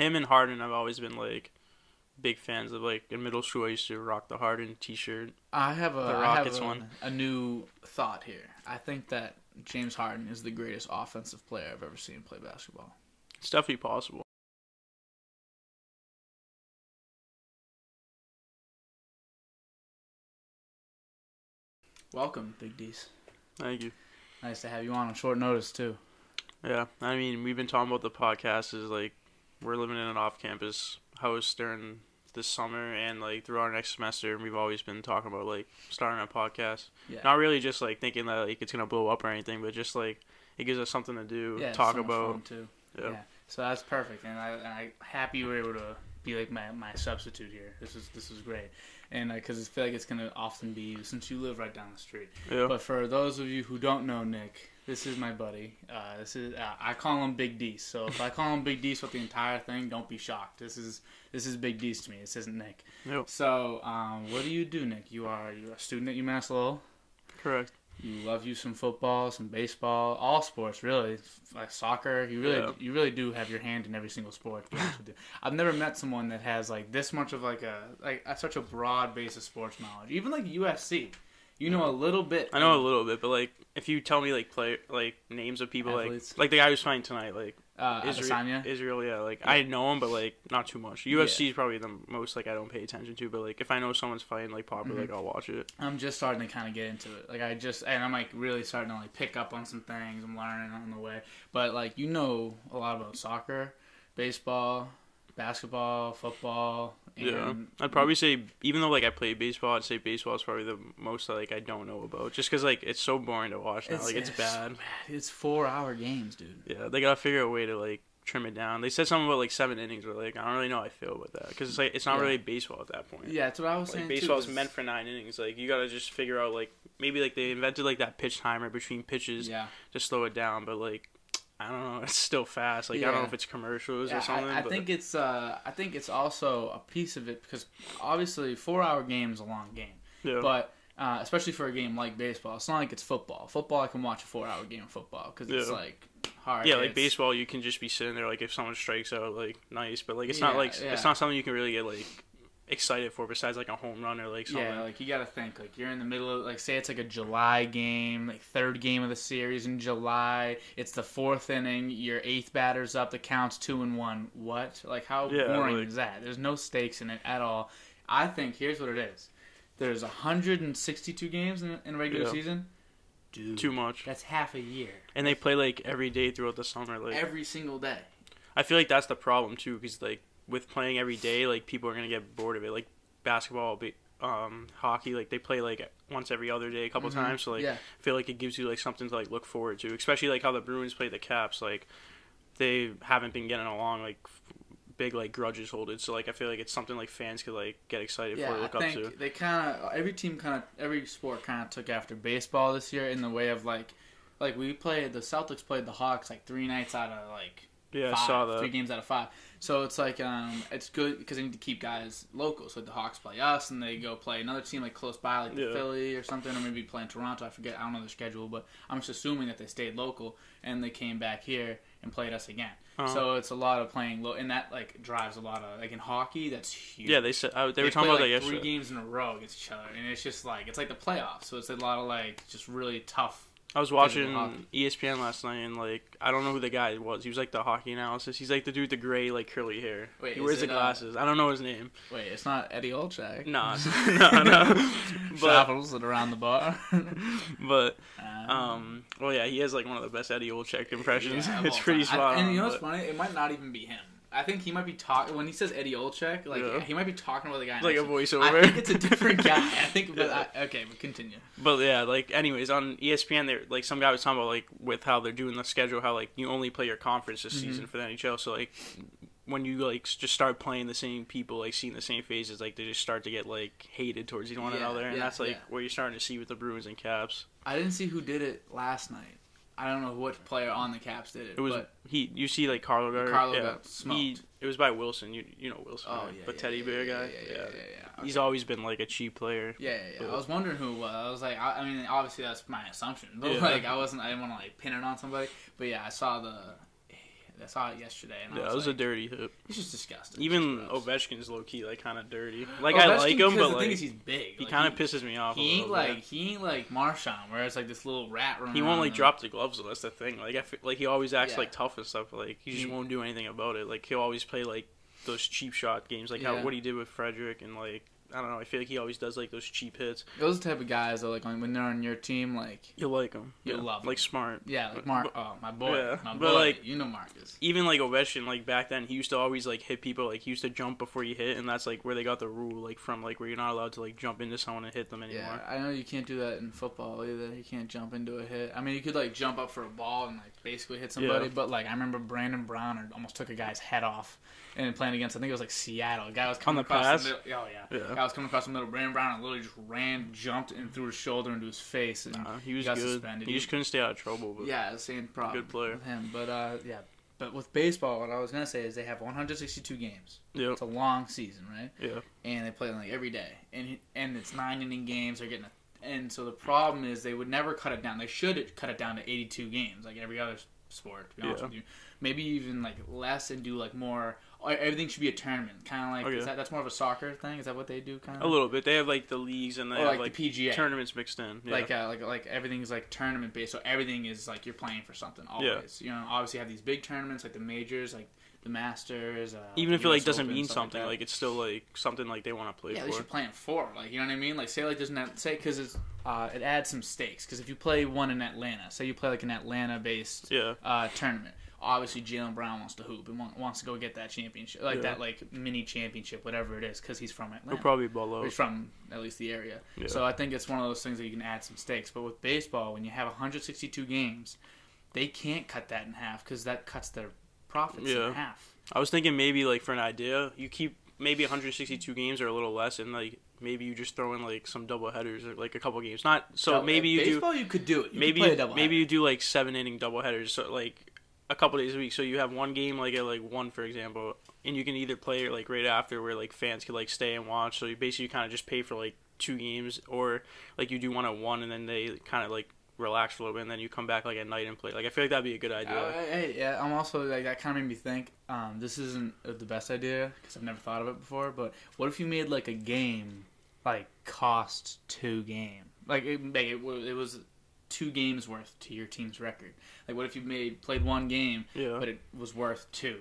him and Harden, I've always been like big fans of. Like in middle school, I used to rock the Harden T-shirt. I have a The I have Rockets a, one. a new thought here. I think that James Harden is the greatest offensive player I've ever seen play basketball. It's definitely possible. Welcome, Big D's. Thank you. Nice to have you on on short notice too. Yeah, I mean, we've been talking about the podcast is like we're living in an off-campus house during this summer and like through our next semester, and we've always been talking about like starting a podcast. Yeah. Not really just like thinking that like it's gonna blow up or anything, but just like it gives us something to do, yeah, talk so about. too. Yeah. Yeah. So that's perfect, and I, am I happy you were able to be like my, my substitute here. This is this is great, and because I feel like it's gonna often be you since you live right down the street. Yeah. But for those of you who don't know Nick, this is my buddy. Uh, this is uh, I call him Big D. So if I call him Big D with the entire thing, don't be shocked. This is this is Big D's to me. This isn't Nick. Yep. So um, what do you do, Nick? You are you're a student at UMass Lowell. Correct. You love you some football, some baseball, all sports really, like soccer. You really, Yeah. you really do have your hand in every single sport. To be honest with you. I've never met someone that has like this much of like a like such a broad base of sports knowledge. Even like UFC, you know a little bit. I know a little bit, but like if you tell me like play like names of people Athletes. like like the guy who's fighting tonight, like uh, Israel. Israel, yeah, like Yeah. I know him, but like not too much. UFC is probably the most like I don't pay attention to, but like if I know someone's fighting like popular, Mhm. like I'll watch it. I'm just starting to kind of get into it. Like I just, and I'm like really starting to like pick up on some things. I'm learning on the way. But like you know a lot about soccer, baseball, basketball, football. Yeah, I'd probably say even though like I play baseball, I'd say baseball is probably the most like I don't know about, just because like it's so boring to watch now. like it's bad. It's four hour games, dude. Yeah, they gotta figure a way to like trim it down. They said something about like seven innings, but like I don't really know how I feel about that because it's like it's not Yeah. really baseball at that point. Yeah, that's what I was Like saying. baseball is meant for nine innings. Like you gotta just figure out like maybe like they invented like that pitch timer between pitches Yeah, to slow it down, but like I don't know, it's still fast. Like I don't know if it's commercials Yeah, or something. I, I think it's uh, I think it's also a piece of it because obviously four hour game is a long game, yeah. but. Uh, especially for a game like baseball, it's not like it's football. Football, I can watch a four-hour game of football because it's Yeah. like hard. yeah, like baseball, you can just be sitting there like if someone strikes out, like nice, but like it's Yeah, not like yeah. it's not something you can really get like excited for besides like a home run or like something. Yeah, like you got to think like you're in the middle of like say it's like a July game, like third game of the series in July. It's the fourth inning. Your eighth batter's up. The count's two and one. What? Like how Yeah, boring like- is that? There's no stakes in it at all. I think here's what it is. There's 162 games in, in a regular Yeah. season. Dude, Too much, that's half a year. and they play like every day throughout the summer. Like Every single day. I feel like that's the problem too, because like with playing every day, like people are gonna get bored of it. Like basketball, ba- um, hockey, like they play like once every other day, a couple Mhm. times. So like yeah. I feel like it gives you like something to like look forward to, especially like how the Bruins play the Caps. Like they haven't been getting along, like f- big like grudges holding. So like I feel like it's something like fans could like get excited for, Yeah, look I up to. they kind of every team kind of every sport kind of took after baseball this year in the way of like, like we played the Celtics played the Hawks like three nights out of like Yeah, five, I saw that. three games out of five. So it's like um, it's good because they need to keep guys local. So the Hawks play us, and they go play another team like close by, like the Yeah. Philly or something, or maybe playing Toronto. I forget. I don't know their schedule, but I'm just assuming that they stayed local and they came back here and played us again. Uh-huh. So it's a lot of playing low, and that like drives a lot of like in hockey. That's huge. Yeah, they said I, they, were play, talking about like, that three yesterday. games in a row against each other, and it's just like it's like the playoffs. So it's a lot of like just really tough. I was watching. ESPN last night, and like I don't know who the guy was. He was like the hockey analysis. He's like the dude with the gray like curly hair. Wait, he wears the uh, glasses. I don't know his name. Wait, it's not Eddie Olczyk. Nah, no, no. But Shuffles it around the bar. but Um, um, well, yeah, he has like one of the best Eddie Olczyk impressions. yeah, it's pretty spot I, and on. you know what's but- funny? It might not even be him. I think he might be talking when he says Eddie Olczyk. Like Yeah. he might be talking about the guy. Like a next to him. voiceover. I think it's a different guy. I think, but Yeah. I, okay, but continue. But yeah, like anyways, on ESPN, there like some guy was talking about like with how they're doing the schedule, how like you only play your conference this Mhm. season for the NHL. So like when you like just start playing the same people, like seeing the same faces, like they just start to get like hated towards one Yeah, another, and that's like what you're starting to see with the Bruins and Caps. I didn't see who did it last night. I don't know what player on the Caps did it. It was but, he. You see like Carlo got Carlo yeah, got smoked. He, it was by Wilson. You you know Wilson, oh right? yeah, the yeah, teddy yeah, bear yeah, guy. Yeah, yeah, yeah. yeah, yeah. He's always been like a cheap player. Yeah, yeah. I was wondering who it was. I was like, I, I mean, obviously that's my assumption, but like, I wasn't. I didn't want to like pin it on somebody. But yeah, I saw the I saw it yesterday, and Yeah, I it was, was a dirty hit. he's just disgusting. Even Just gross. Ovechkin's low key like kind of dirty. Like I like him, but the like thing is, he's big. he Like, kind of pisses me off. He ain't like bit. he ain't like Marchand, where it's like this little rat running. He won't like drop the gloves though. That's the thing. Like I feel, like he always acts Yeah. like tough and stuff. But, like he just He- won't do anything about it. Like he'll always play like those cheap shot games, like Yeah. how what he did with Frederic and like I don't know. I feel like he always does like those cheap hits. Those type of guys are like when they're on your team, like You'll like them, You'll yeah. love them. like smart. yeah, like Mark. Oh, my boy, Yeah, my but, like- you know Marcus. Even like Ovechkin, like back then, he used to always like hit people. Like he used to jump before you hit, and that's like where they got the rule, like from like where you're not allowed to like jump into someone and hit them anymore. Yeah, I know you can't do that in football either. You can't jump into a hit. I mean, you could like jump up for a ball and like basically hit somebody, Yeah. but like I remember Brandon Brown almost took a guy's head off and playing against. I think it was like Seattle. A guy was coming the across pass? the middle. Oh yeah. Yeah. guy was coming across the middle. Brandon Brown and literally just ran, jumped, and threw his shoulder into his face. And Nah, he was got good. suspended. He just couldn't stay out of trouble. But yeah, same problem. Good player. with him. But uh, yeah, but with baseball, what I was gonna say is they have 162 games. Yep. It's a long season, right? Yeah. and they play like every day, and and it's nine inning games. They're getting, a, and so the problem is they would never cut it down. They should cut it down to eighty two games, like every other sport. To be honest Yeah. with you, maybe even like less and do like more. Everything should be a tournament, kind of like Okay. is that that's more of a soccer thing? Is that what they do? Kind of A little bit. They have like the leagues and they or have like, like the PGA. tournaments mixed in. Yeah. Like uh, like like everything's like tournament based, so everything is like you're playing for something always. Yeah. You know, obviously you have these big tournaments like the majors, like the Masters. Uh, even if it like doesn't Open, mean something, that. like, it's still like something like they want to play Yeah, for. least you're playing for. Like, you know what I mean? Like, say like there's not say because it's uh, it adds some stakes. Because if you play one in Atlanta, say you play like an Atlanta-based Yeah. uh, tournament, obviously Jaylen Brown wants to hoop and wants to go get that championship, like Yeah. that like mini championship, whatever it is, because he's from Atlanta. He'll probably out. he's from at least the area. Yeah. So I think it's one of those things that you can add some stakes. But with baseball, when you have 162 games, they can't cut that in half because that cuts their profits Yeah. in half. I was thinking maybe like for an idea, you keep maybe 162 games or a little less, and like maybe you just throw in like some double headers or like a couple games. Not so Dou- maybe you do baseball, you could do it. You maybe could play a you, maybe you do like seven inning double headers. So like a couple days a week. So you have one game like at like one for example, and you can either play it like right after where like fans could like stay and watch. So you basically kind of just pay for like two games, or like you do one at one and then they kind of like relax a little bit, and then you come back like at night and play. Like I feel like that'd be a good idea. Uh, hey, yeah, I'm also like that kind of made me think. Um, this isn't the best idea because I've never thought of it before. But what if you made like a game like cost two game? Like it, like it, it was two games worth to your team's record. Like what if you made played one game yeah. but it was worth two?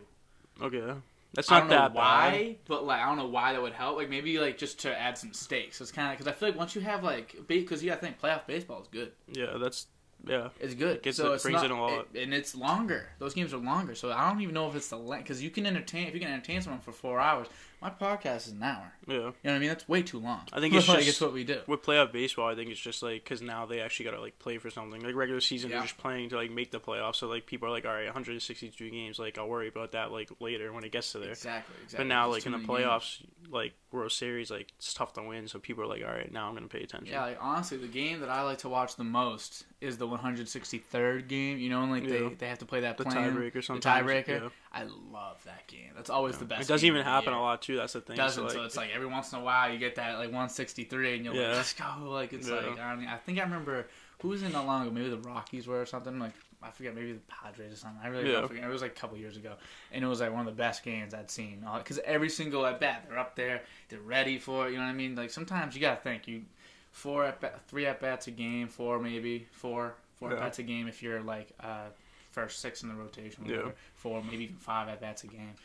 okay. That's I not don't know that why, bad. but like I don't know why that would help. Like maybe like just to add some stakes. It's kind of because I feel like once you have like because yeah, I think playoff baseball is good. Yeah, that's yeah. It's good. Gets so it- brings not, in a lot. it- and it's longer. Those games are longer. So I don't even know if it's the length because you can entertain if you can entertain someone for four hours. My podcast is an hour. Yeah. You know what I mean? That's way too long. I think it's like just- it's what we do. With playoff baseball, I think it's just like because now they actually got to like play for something. Like regular season, Yeah. they're just playing to like make the playoffs. So like people are like, all right, 162 games. Like I'll worry about that like later when it gets to there. Exactly. Exactly. But now, like in the playoffs, like World Series, like it's tough to win. So people are like, all right, now I'm gonna pay attention. Yeah, like honestly, the game that I like to watch the most is the 163rd game. You know, and like Yeah. they, they have to play that the plan. tiebreaker The tiebreaker. Yeah. I love that game. That's always the best. It doesn't even happen year. a lot too. That's the thing. It doesn't. So, So, it's like every once in a while you get that like 163, and you're Yeah. like, let's go. Like it's Yeah. like I, mean, I think I remember who was in not long ago. Maybe the Rockies were or something. Like I forget. Maybe the Padres or something. I really Yeah. don't forget. It was like a couple years ago, and it was like one of the best games I'd seen. Uh, because every single at bat, they're up there, they're ready for it. You know what I mean? Like sometimes you gotta think you four at bat, three at bats a game, four maybe four four Yeah. at bats a game if you're like uh, first six in the rotation. Yeah. Four maybe even five at bats a game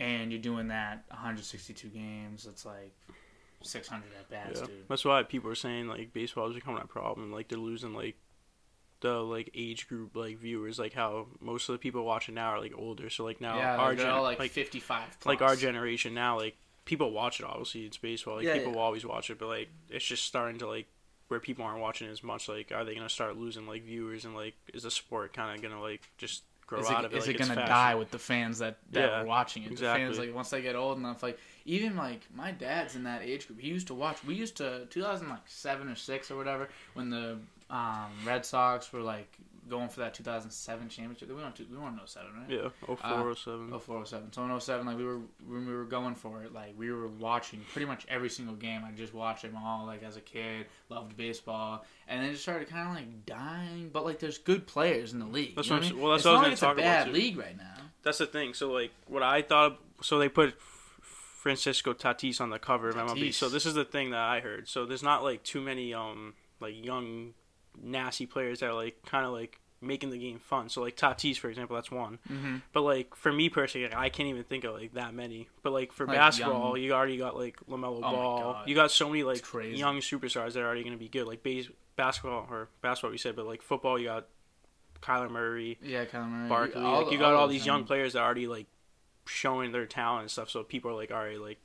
and you're doing that 162 games. It's like 600 at bats, yeah. dude. That's why people are saying like baseball is becoming a problem. Like they're losing like the like age group like viewers. Like how most of the people watching now are like older. So like now yeah, our gen- all like, like 55. Plus. like our generation now, like people watch it. Obviously, it's baseball. Like Yeah, people yeah. will always watch it, but like it's just starting to like where people aren't watching it as much. Like, are they gonna start losing like viewers and like is the sport kind of gonna like just grow Is out of it? is like, it gonna fashion? die with the fans that, that Yeah, were watching it? The fans exactly. like once they get old enough, like even like my dad's in that age group. He used to watch. We used to 2007 or six or whatever when the um, Red Sox were like going for that 2007 championship. We went to we won in 07, right? Yeah, oh four, oh seven. Oh, 0407. So in 07, like we were when we were going for it, like we were watching pretty much every single game. I just watched them all like as a kid, loved baseball, and then it started kind of like dying. But like there's good players in the league. That's you know what I'm I mean? well, that's it's what I was like it's a bad league right now. that's the thing. So like what I thought. So they put Francisco Tatis on the cover of MLB. So this is the thing that I heard. So there's not like too many um like young nasty players that are like kind of like making the game fun. So like Tatis for example, that's one. Mm-hmm. But like for me personally, like, I can't even think of like that many. But like for Like, basketball, young- you already got like LaMelo my Ball. You got so many like crazy. young superstars that are already going to be good. Like base basketball or basketball, we said, but like football, you got Kyler Murray, Yeah, Kyler Murray. Barkley. all like you got all those these young young- players that are already like showing their talent and stuff. So people are like, all right, like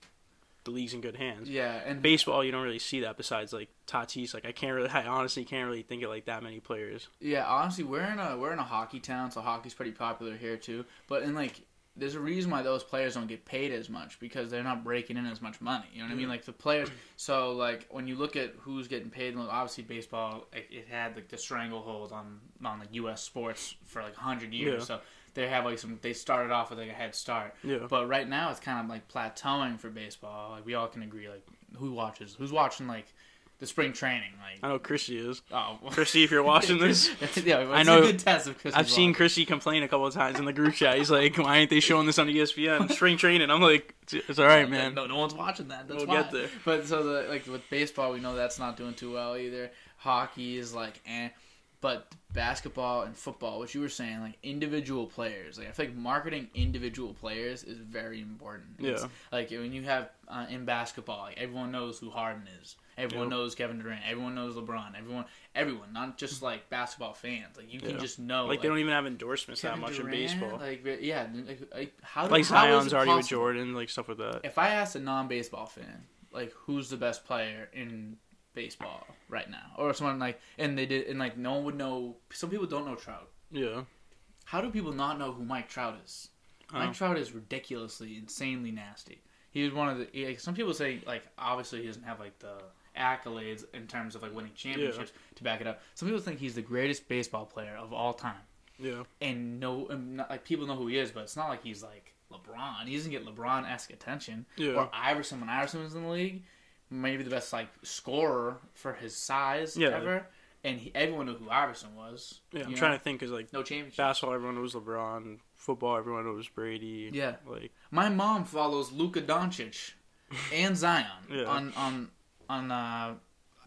the league's in good hands. Yeah, and Baseball, you don't really see that besides like Tatis. Like I can't really, I honestly can't really think of like that many players. Yeah, honestly, we're in a we're in a hockey town, so hockey's pretty popular here too. But in like, there's a reason why those players don't get paid as much because they're not breaking in as much money. You know what I mean? Like the players. So like when you look at who's getting paid, like, obviously baseball it, it had like the stranglehold on on the U.S. sports for like hundred years. Yeah. So they have like some. They started off with like a head start. Yeah. But right now it's kind of like plateauing for baseball. Like we all can agree. Like who watches? Who's watching like the spring training? Like I know Chrissy is. oh. Chrissy, if you're watching this, yeah, I know- A good test of Christmas I've seen vlog. Chrissy complain a couple of times in the group chat. He's like, "Why ain't they showing this on ESPN spring training?" I'm like, "It's all right, man. No, no one's watching that. That's We'll why. get there." But so the like with baseball, we know that's not doing too well either. Hockey is like, eh. But basketball and football, which you were saying, like individual players, like I feel like marketing individual players is very important. It's- Yeah. Like when you have uh, in basketball, like everyone knows who Harden is. Everyone Yep. knows Kevin Durant. Everyone knows LeBron. Everyone, everyone, not just like basketball fans. Like you can Yeah. just know. Like they don't even have endorsements that much Durant, in baseball. Like yeah, like, like how do Like how Zion's already with? Jordan, like stuff with that. If I asked a non-baseball fan, like who's the best player in baseball right now, or someone like, and they did, and like no one would know. Some people don't know Trout. Yeah. How do people not know who Mike Trout is? Mike Oh. Trout is ridiculously, insanely nasty. He was one of the. Like, some people say like obviously he doesn't have like the accolades in terms of like winning championships to back it up. Some people think he's the greatest baseball player of all time, Yeah. and no, and not, like people know who he is, but it's not like he's like LeBron. He doesn't get LeBron esque attention. Yeah. Or Iverson when Iverson was in the league, maybe the best like scorer for his size Yeah. ever, and he, everyone knew who Iverson was. Yeah. I'm you trying to think because like no championship. basketball, everyone knows LeBron. Football, everyone knows Brady. Yeah. Like My mom follows Luka Doncic and Zion Yeah. on on on uh,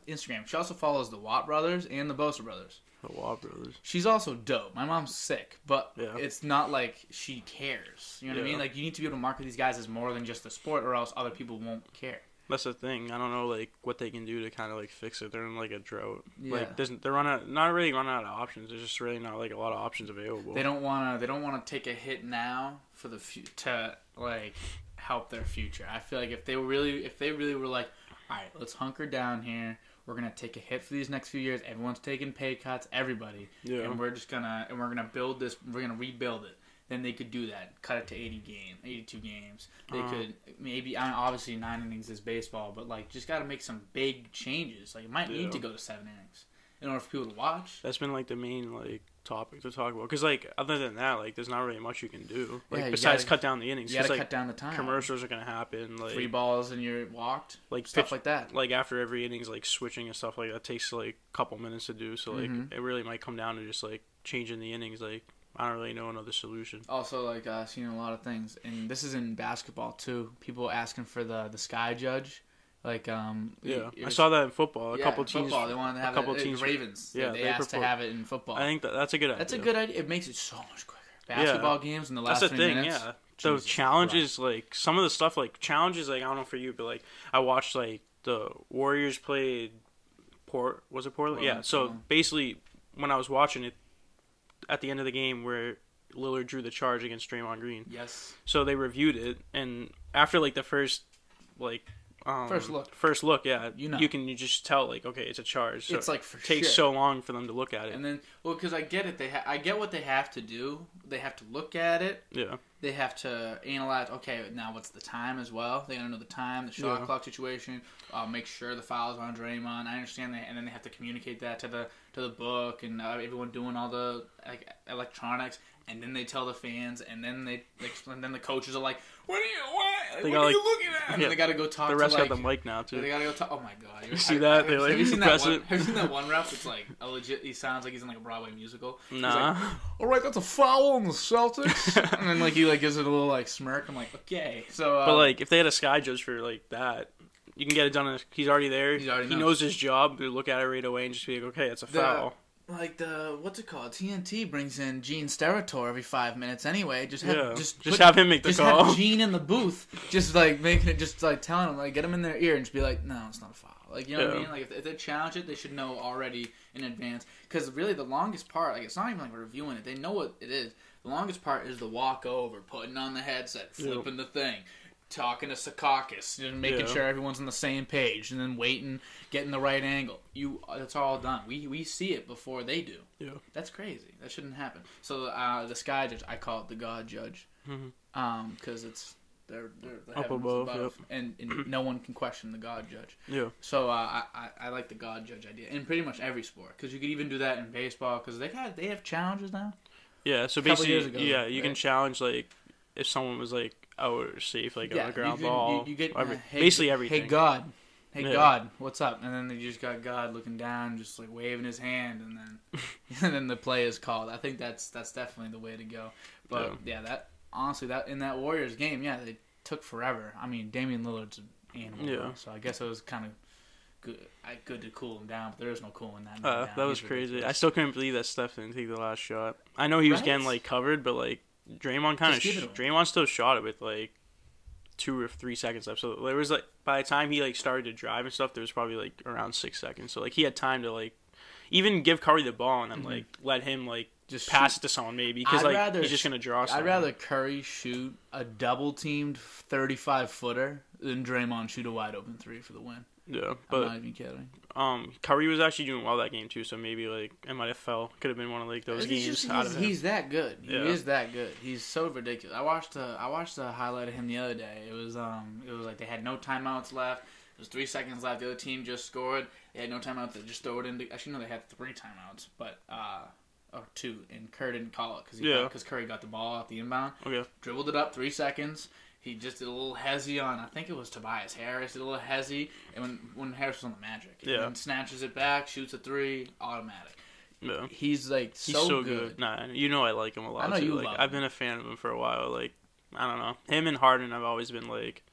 Instagram. She also follows the Watt brothers and the Bosa brothers. the Waugh brothers. She's also dope. My mom's sick, but Yeah. it's not like she cares. You know what I mean? Like you need to be able to market these guys as more than just a sport, or else other people won't care. That's the thing. I don't know like what they can do to kind of like fix it. They're in like a drought. Yeah. Like there's they're running out, not really running out of options. There's just really not like a lot of options available. They don't want to. They don't want to take a hit now for the fu- to like help their future. I feel like if they were really, if they really were like, all right, let's hunker down here. We're gonna take a hit for these next few years. Everyone's taking pay cuts. Everybody. Yeah. And we're just gonna and we're gonna build this. We're gonna rebuild it. Then they could do that. Cut it to eighty game, eighty-two games. They Uh-huh. could maybe. I mean, obviously, nine innings is baseball, but like, just got to make some big changes. Like, it might Yeah. need to go to seven innings in order for people to watch. That's been like the main like topic to talk about. Because like other than that, like there's not really much you can do. Like Yeah, besides gotta- cut down the innings. You got to Because cut down the time. commercials are gonna happen. Like Three balls and you're walked. like stuff pitch- like that. like after every innings, like switching and stuff like that takes like a couple minutes to do. So like Mhm. it really might come down to just like changing the innings. Like I don't really know another solution. Also, like uh, seen a lot of things, and this is in basketball too. People asking for the the sky judge, like um. Yeah, I saw that in football. A yeah, couple teams. Football, they wanted to have couple it, teams- The Ravens. yeah, Yeah, they, they asked to have it in football. I think that that's a good idea. That's a good idea. It makes it so much quicker. Basketball games in the last That's the thing, minutes. yeah. The Jesus challenges, like some of the stuff, like challenges, like I don't know for you, but like I watched like the Warriors played Port. Was it Portland? Yeah. So yeah. basically, when I was watching it, at the end of the game where Lillard drew the charge against Draymond Green, Yes. so they reviewed it, and after like the first, like. Um, First look. First look, yeah. You know. you can you just tell like okay, it's a charge. So it's like for it takes sure. so long for them to look at it. And then, well, because I get it. They ha- I get what they have to do. They have to look at it. yeah, They have to analyze. Okay, now what's the time as well? They gotta know the time, the shot Yeah. clock situation. Uh, make sure the fouls on Draymond. I understand that, and then they have to communicate that to the to the book and uh, everyone doing all the like electronics. And then they tell the fans, and then they explain. Then the coaches are like, "What do you what?" They what are like- you looking at? And yeah. they gotta go talk The to refs like. got the mic now too. They gotta go talk. Oh my god! You see that? They, like, have you seen that one? it. Have you seen that one ref? It's like a legit. He sounds like he's in like a Broadway musical. He's Nah. like, All right, that's a foul on the Celtics. and then like he like gives it a little like smirk. I'm like, okay. So, uh, But like, if they had a sky judge for like that, you can get it done. He's already there. He's already he knows. his job. You look at it right away and just be like, okay, it's a foul. Like the what's it called? TNT brings in Gene Steratore every five minutes anyway. Just have Yeah, just just put- have him make the just call. have Gene in the booth, just like making it, just like telling them, like get them in their ear and just be like, no, it's not a foul. Like you know what I mean? Like if, if they challenge it, they should know already in advance. Because really, the longest part, like it's not even like reviewing it. They know what it is. The longest part is the walk over, putting on the headset, Yeah. flipping the thing. Talking to Secaucus, just making Yeah. sure everyone's on the same page, and then waiting, getting the right angle. You, it's all done. We we see it before they do. Yeah. That's crazy. That shouldn't happen. So uh, the sky judge, I call it the God judge, Mhm. um, because it's they're they're the Up above, above, and, and no one can question the God judge. Yeah. So uh, I, I I like the God judge idea in pretty much every sport because you could even do that in baseball because they have they have challenges now. Yeah. So basically, ago, yeah, you can challenge like if someone was like out or safe, like on a you ground can- ball. You, you get every- uh, hey, basically everything. Hey God, hey Yeah. God, what's up? And then they just got God looking down, just like waving his hand, and then and then the play is called. I think that's that's definitely the way to go. But yeah, that honestly, that in that Warriors game, yeah, they took forever. I mean, Damian Lillard's an animal, Yeah. so I guess it was kind of good. Good to cool him down, but there is no cooling that. Uh, down. that was He's crazy. I still couldn't believe that Steph didn't take the last shot. I know he was Right? getting like covered, but like Draymond kind of sh- Draymond still shot it with like two or three seconds left. So there was like by the time he like started to drive and stuff, there was probably like around six seconds. So like he had time to like even give Curry the ball and then mm-hmm. like let him like just pass shoot- it to someone maybe because like rather he's just gonna draw. I'd rather Curry shoot a double teamed 35 footer than Draymond shoot a wide open three for the win. Yeah, I'm but not even kidding. um Curry was actually doing well that game too. So maybe like it might have fell. Could have been one of like those games just- out he's, he's that good. He Yeah. is that good. He's so ridiculous. I watched a I watched a highlight of him the other day. It was um it was like they had no timeouts left. There was three seconds left. The other team just scored. They had no timeouts. They just throw it into. Actually, no, they had three timeouts, but uh, or two, and Kerr didn't call it because Yeah. because Curry got the ball out the inbound, Okay. dribbled it up three seconds. He just did a little hezzy on. I think it was Tobias Harris. Did a little hezzy, and when when Harris was on the Magic, and Yeah. then snatches it back, shoots a three, automatic. Yeah. He's like He's so, so, good. good. Nah, you know I like him a lot. I know too. you like, love I've been a fan of him for a while. Like, I don't know. Him and Harden, I've always been like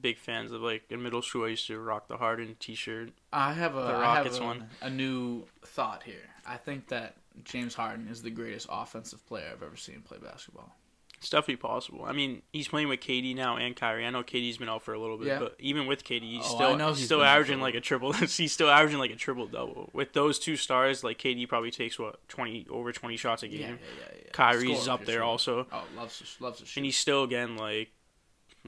big fans of. Like in middle school, I used to rock the Harden T-shirt. I have a, The I Rockets have a, one. a new thought here. I think that James Harden is the greatest offensive player I've ever seen play basketball. It's definitely possible. I mean, he's playing with KD now and Kyrie. I know KD's been out for a little bit, Yeah. but even with KD, he's Oh, still he's still been out for averaging like a triple. he's still averaging like a triple double. With those two stars, like KD probably takes what twenty over twenty shots a game. Yeah, yeah, yeah. yeah. Kyrie's up there sure. also, Oh, loves to, loves to shoot. and he's still again like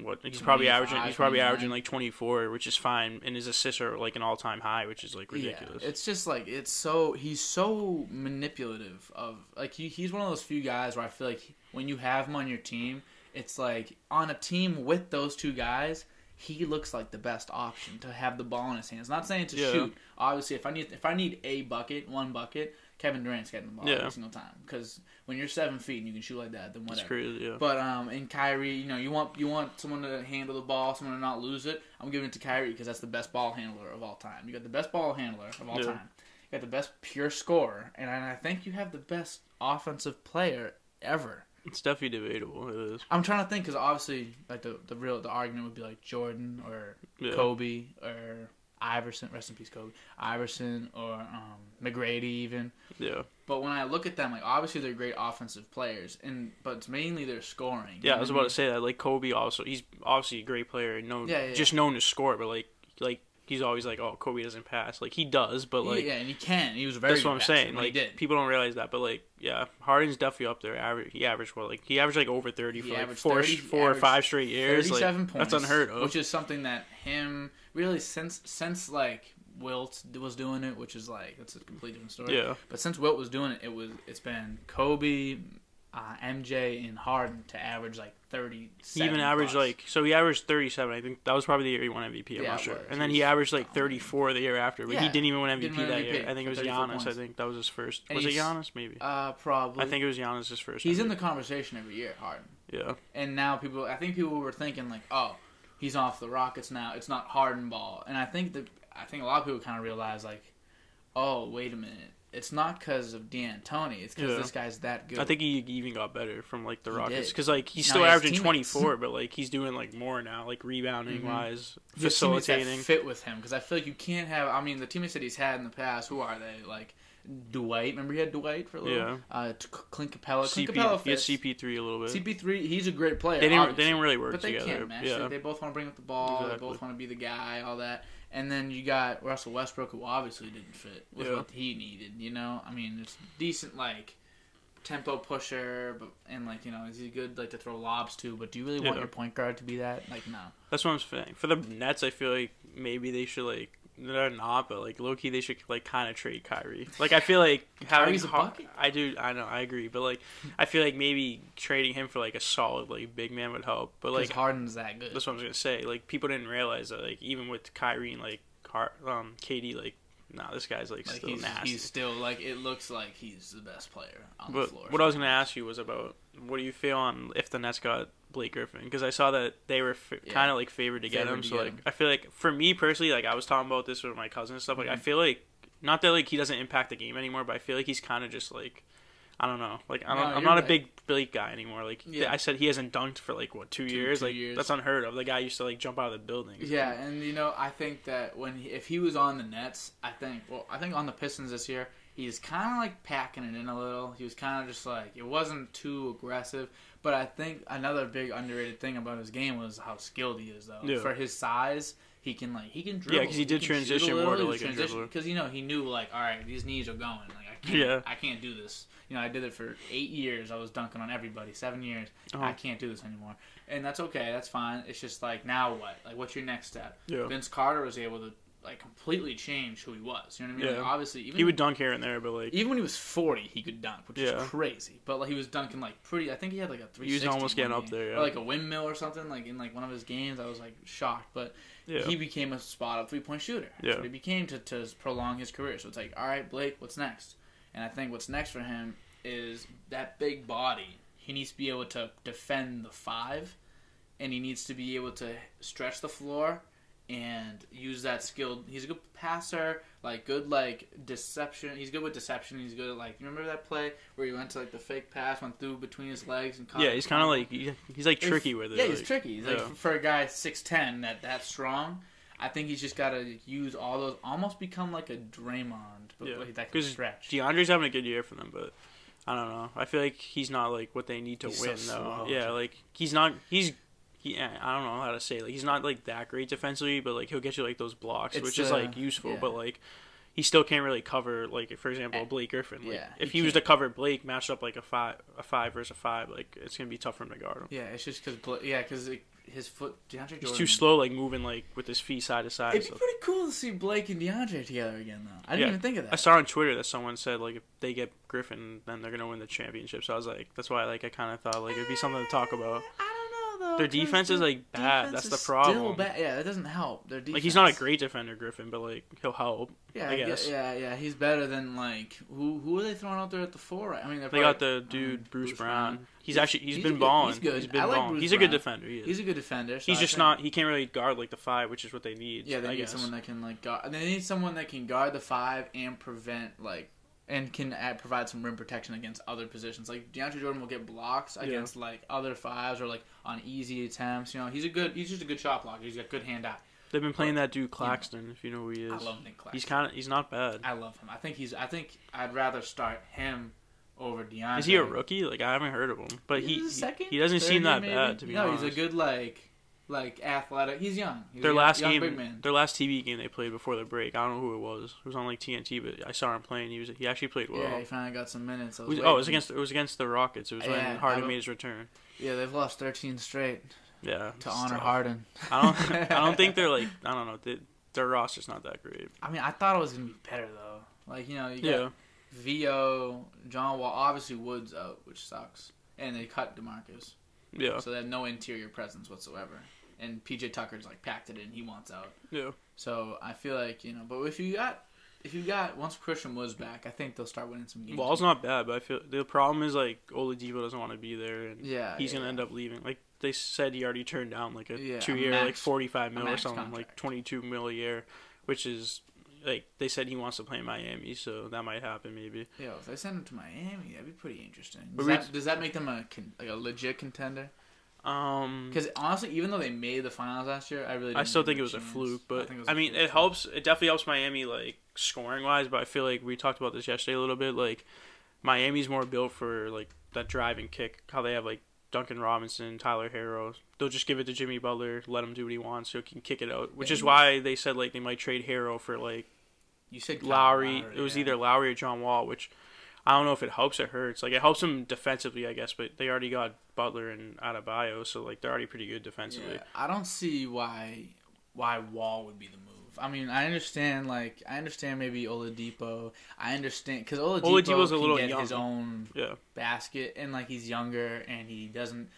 what he's probably averaging. He's probably 29. averaging like twenty four, which is fine, and his assists are like an all time high, which is like ridiculous. Yeah, it's just like it's so he's so manipulative of like he, he's one of those few guys where I feel like when you have him on your team, it's like on a team with those two guys, he looks like the best option to have the ball in his hands. Not saying to Yeah. shoot. Obviously, if I need if I need a bucket, one bucket, Kevin Durant's getting the ball Yeah. every single time because when you're seven feet and you can shoot like that, then it's whatever. crazy. Yeah. But um, in Kyrie, you know, you want you want someone to handle the ball, someone to not lose it. I'm giving it to Kyrie because that's the best ball handler of all time. You got the best ball handler of all Yeah. time. You got the best pure scorer, and I think you have the best offensive player ever. It's definitely debatable. It is. I'm trying to think because obviously, like the the real the argument would be like Jordan or Yeah. Kobe or Iverson. Rest in peace, Kobe. Iverson or um, McGrady even. Yeah. But when I look at them, like obviously they're great offensive players, and but it's mainly their scoring. Yeah, I was about to say that. Like Kobe, also he's obviously a great player and known, Yeah, yeah, just known to score. But like, like he's always like, oh, Kobe doesn't pass. Like he does, but like yeah, and he can. He was very. that's what I'm saying. Like people don't realize that, but like, yeah, Harden's definitely up there. Average, he averaged what? Like he averaged like over thirty He for like four, 30 four or five straight years. Like, points. That's unheard of. Which is something that him really since since like Wilt was doing it, which is like that's a completely different story. yeah, But since Wilt was doing it, it was it's been Kobe, uh, MJ and Harden to average like thirty. He even averaged like so he averaged 37. I think that was probably the year he won MVP. I'm Yeah, not sure. was. And then He averaged like 34 the year after, but he didn't even win MVP win that MVP year. I think it was 34 Giannis. I think that was his first. And was it Giannis? Maybe. uh, probably. I think it was Giannis' first. he's in the conversation every year, Harden. Yeah. And now people, I think people were thinking like, oh, he's off the Rockets now. It's not Harden ball. And I think that I think a lot of people kind of realize like, oh, wait a minute. It's not because of D'Antoni. It's because Yeah. this guy's that good. I think he even got better from like the He Rockets because like he's still has averaging teammates. 24, but like he's doing like more now, like rebounding Mhm. wise, He has teammates that facilitating. fit with him because I feel like you can't have. I mean, the teammates that he's had in the past, who are they? Like Dwight. Remember he had Dwight for a little. Yeah. Uh, Clint Capela. Clint CP, Capela he had fits. CP3 a little bit. CP3, he's a great player. they didn't. They didn't really work But they together. can't mesh. yeah. They, they both want to bring up the ball. They both want to be the guy. All that. And then you got Russell Westbrook, who obviously didn't fit with Yeah. what he needed. You know, I mean, it's decent like tempo pusher, but and like you know, is he good like to throw lobs too? But do you really want Yeah. your point guard to be that? Like, no. That's what I'm saying. For the Nets, I feel like maybe they should like they're not, but like low key they should like kind of trade Kyrie. Like I feel like having Kyrie's a Har- bucket. I do. I know. I agree, but like I feel like maybe trading him for like a solid like big man would help. But like Harden's that good. that's what I was gonna say. Like people didn't realize that like even with Kyrie and like Car- um KD like nah this guy's like, Like still he's, nasty. he's still like it looks like he's the best player on the But floor. what I was gonna ask you was about what do you feel on if the Nets got Blake Griffin? Because I saw that they were f- Yeah. kind of like favored to get Favored him. to So get like him. I feel like for me personally, like I was talking about this with my cousin and stuff. Like I Mhm. feel like not that like he doesn't impact the game anymore, but I feel like he's kind of just like. I don't know. Like I No, I'm you're not a big Blake guy anymore. Like Yeah. I said, he hasn't dunked for like what two, Two- years. two like years. that's unheard of. The guy used to like jump out of the building. Yeah, and you know, I think that when he, if he was on the Nets, I think well, I think on the Pistons this year, he's kind of like packing it in a little. He was kind of just like it wasn't too aggressive, but I think another big underrated thing about his game was how skilled he is though. Yeah. For his size, he can like he can dribble. 'cause he did a transition more to, like, a dribbler. because you know he knew like all right, these knees are going. Like I can't, Yeah. I can't do this. You know, I did it for eight years. I was dunking on everybody. Seven years. Uh-huh. I can't do this anymore, and that's okay. That's fine. It's just like now what? Like what's your next step? Yeah. Vince Carter was able to like completely change who he was. You know what I mean? Yeah. Like, obviously, even He would dunk here and there, but like even when he was forty, he could dunk, which Yeah. is crazy. But like he was dunking like pretty. I think he had like a three. He was almost getting up there, yeah. Or like a windmill or something. Like in like one of his games, I was like shocked. But yeah, he became a spot up three point shooter. That's Yeah. what he became to, to prolong his career. So it's like, all right, Blake, what's next? And I think what's next for him is that big body. He needs to be able to defend the five, and he needs to be able to stretch the floor and use that skill. He's a good passer, like good like deception. He's good with deception. He's good at like you remember that play where he went to like the fake pass, went through between his legs and caught yeah. He's kind of like he- he's like If- tricky with it. Yeah, he's like- tricky. He's like yeah. for a guy six ten that that strong. I think he's just got to use all those, almost become like a Draymond, but Yeah, like that can 'cause stretch. DeAndre's having a good year for them, but I don't know. I feel like he's not like what they need to He's so win though. slow. Yeah, like he's not. He's. He, I don't know how to say. Like he's not like that great defensively, but like he'll get you like those blocks, It's, which is uh, like useful. yeah. But like he still can't really cover like for example Eh, Blake Griffin. Like, yeah, if he he was to cover Blake matched up like a five a five versus a five, like it's gonna be tough for him to guard him. yeah, it's just because yeah, because his foot DeAndre Jordan. He's too slow, like moving like with his feet side to side. It'd be pretty cool to see Blake and DeAndre together again, though. I didn't Yeah. even think of that. I saw on Twitter that someone said like if they get Griffin, then they're gonna win the championship. So I was like, that's why like I kind of thought like it'd be something to talk about. I Their defense is, like, bad. That's the still problem. bad. Yeah, that doesn't help. Their defense. Like he's not a great defender, Griffin, but like he'll help. Yeah, I guess. Yeah, yeah, he's better than like who? Who are they throwing out there at the four? I mean, they're They got the dude um, Bruce, Bruce Brown. Brown. He's, He's- actually he's he's been balling. he's good. He's been I like balling. He's a good defender. He is. He's a good defender. so He's I just think- not. He can't really guard like the five, which is what they need. Yeah, they I need guess. someone that can like guard. They need someone that can guard the five and prevent like and can add, provide some rim protection against other positions. Like DeAndre Jordan will get blocks Yeah. against like other fives or like on easy attempts. You know, he's a good. He's just a good shot blocker. He's got good hand eye. They've been playing that dude Claxton, if you know who he is. I love Nick Claxton. He's kind of. He's not bad. I love him. I think he's. I think I'd rather start him over DeAndre. Is he a rookie? Like I haven't heard of him, but He's he second, he doesn't seem that maybe? bad to be no, honest. he's a good like like athletic. He's young. He's their young, last young game, their last TV game they played before the break. I don't know who it was. It was on like TNT, but I saw him playing. He was he actually played well. yeah, he finally got some minutes. Was oh, it was against it was against the Rockets. It was Yeah, when Harden made his return. Yeah, they've lost 13 straight Yeah, to honor tough. Harden. I don't I don't think they're like I don't know. They, their roster's not that great. I mean, I thought it was gonna be better though. Like you know, you got Yeah, Vo, John Wall. Obviously, Woods out, which sucks. and they cut DeMarcus, Yeah, so they have no interior presence whatsoever. And PJ Tucker's like packed it in. He wants out. yeah. So I feel like you know, but if you got, if you got once Christian was back, I think they'll start winning some games. Wall's not bad, but I feel the problem is like Oladipo doesn't want to be there, and yeah, he's yeah, gonna end up leaving. Like they said, he already turned down like a Yeah, two year, like forty five mil or something, like twenty two mil a year, which is like they said he wants to play in Miami, so that might happen maybe. Yeah, if they send him to Miami, that'd be pretty interesting. Does that, does that make them a like a legit contender? Um, Because honestly, even though they made the finals last year, I really I still think it was a fluke, but I, mean, it helps. It definitely helps Miami like scoring wise. But I feel like we talked about this yesterday a little bit. Like Miami's more built for like that drive and kick. How they have like Duncan Robinson, Tyler Herro. They'll just give it to Jimmy Butler, let him do what he wants, so he can kick it out. Which is why they said like they might trade Herro for like You said Kyle Lowry. It was yeah. either Lowry or John Wall, which I don't know if it helps or hurts. Like it helps them defensively, I guess, but they already got Butler and Adebayo, so like they're already pretty good defensively. Yeah, I don't see why why Wall would be the move. I mean, I understand like I understand maybe Oladipo. I understand because Oladipo Oladipo's a can little get young. his own Yeah. basket and like he's younger and he doesn't.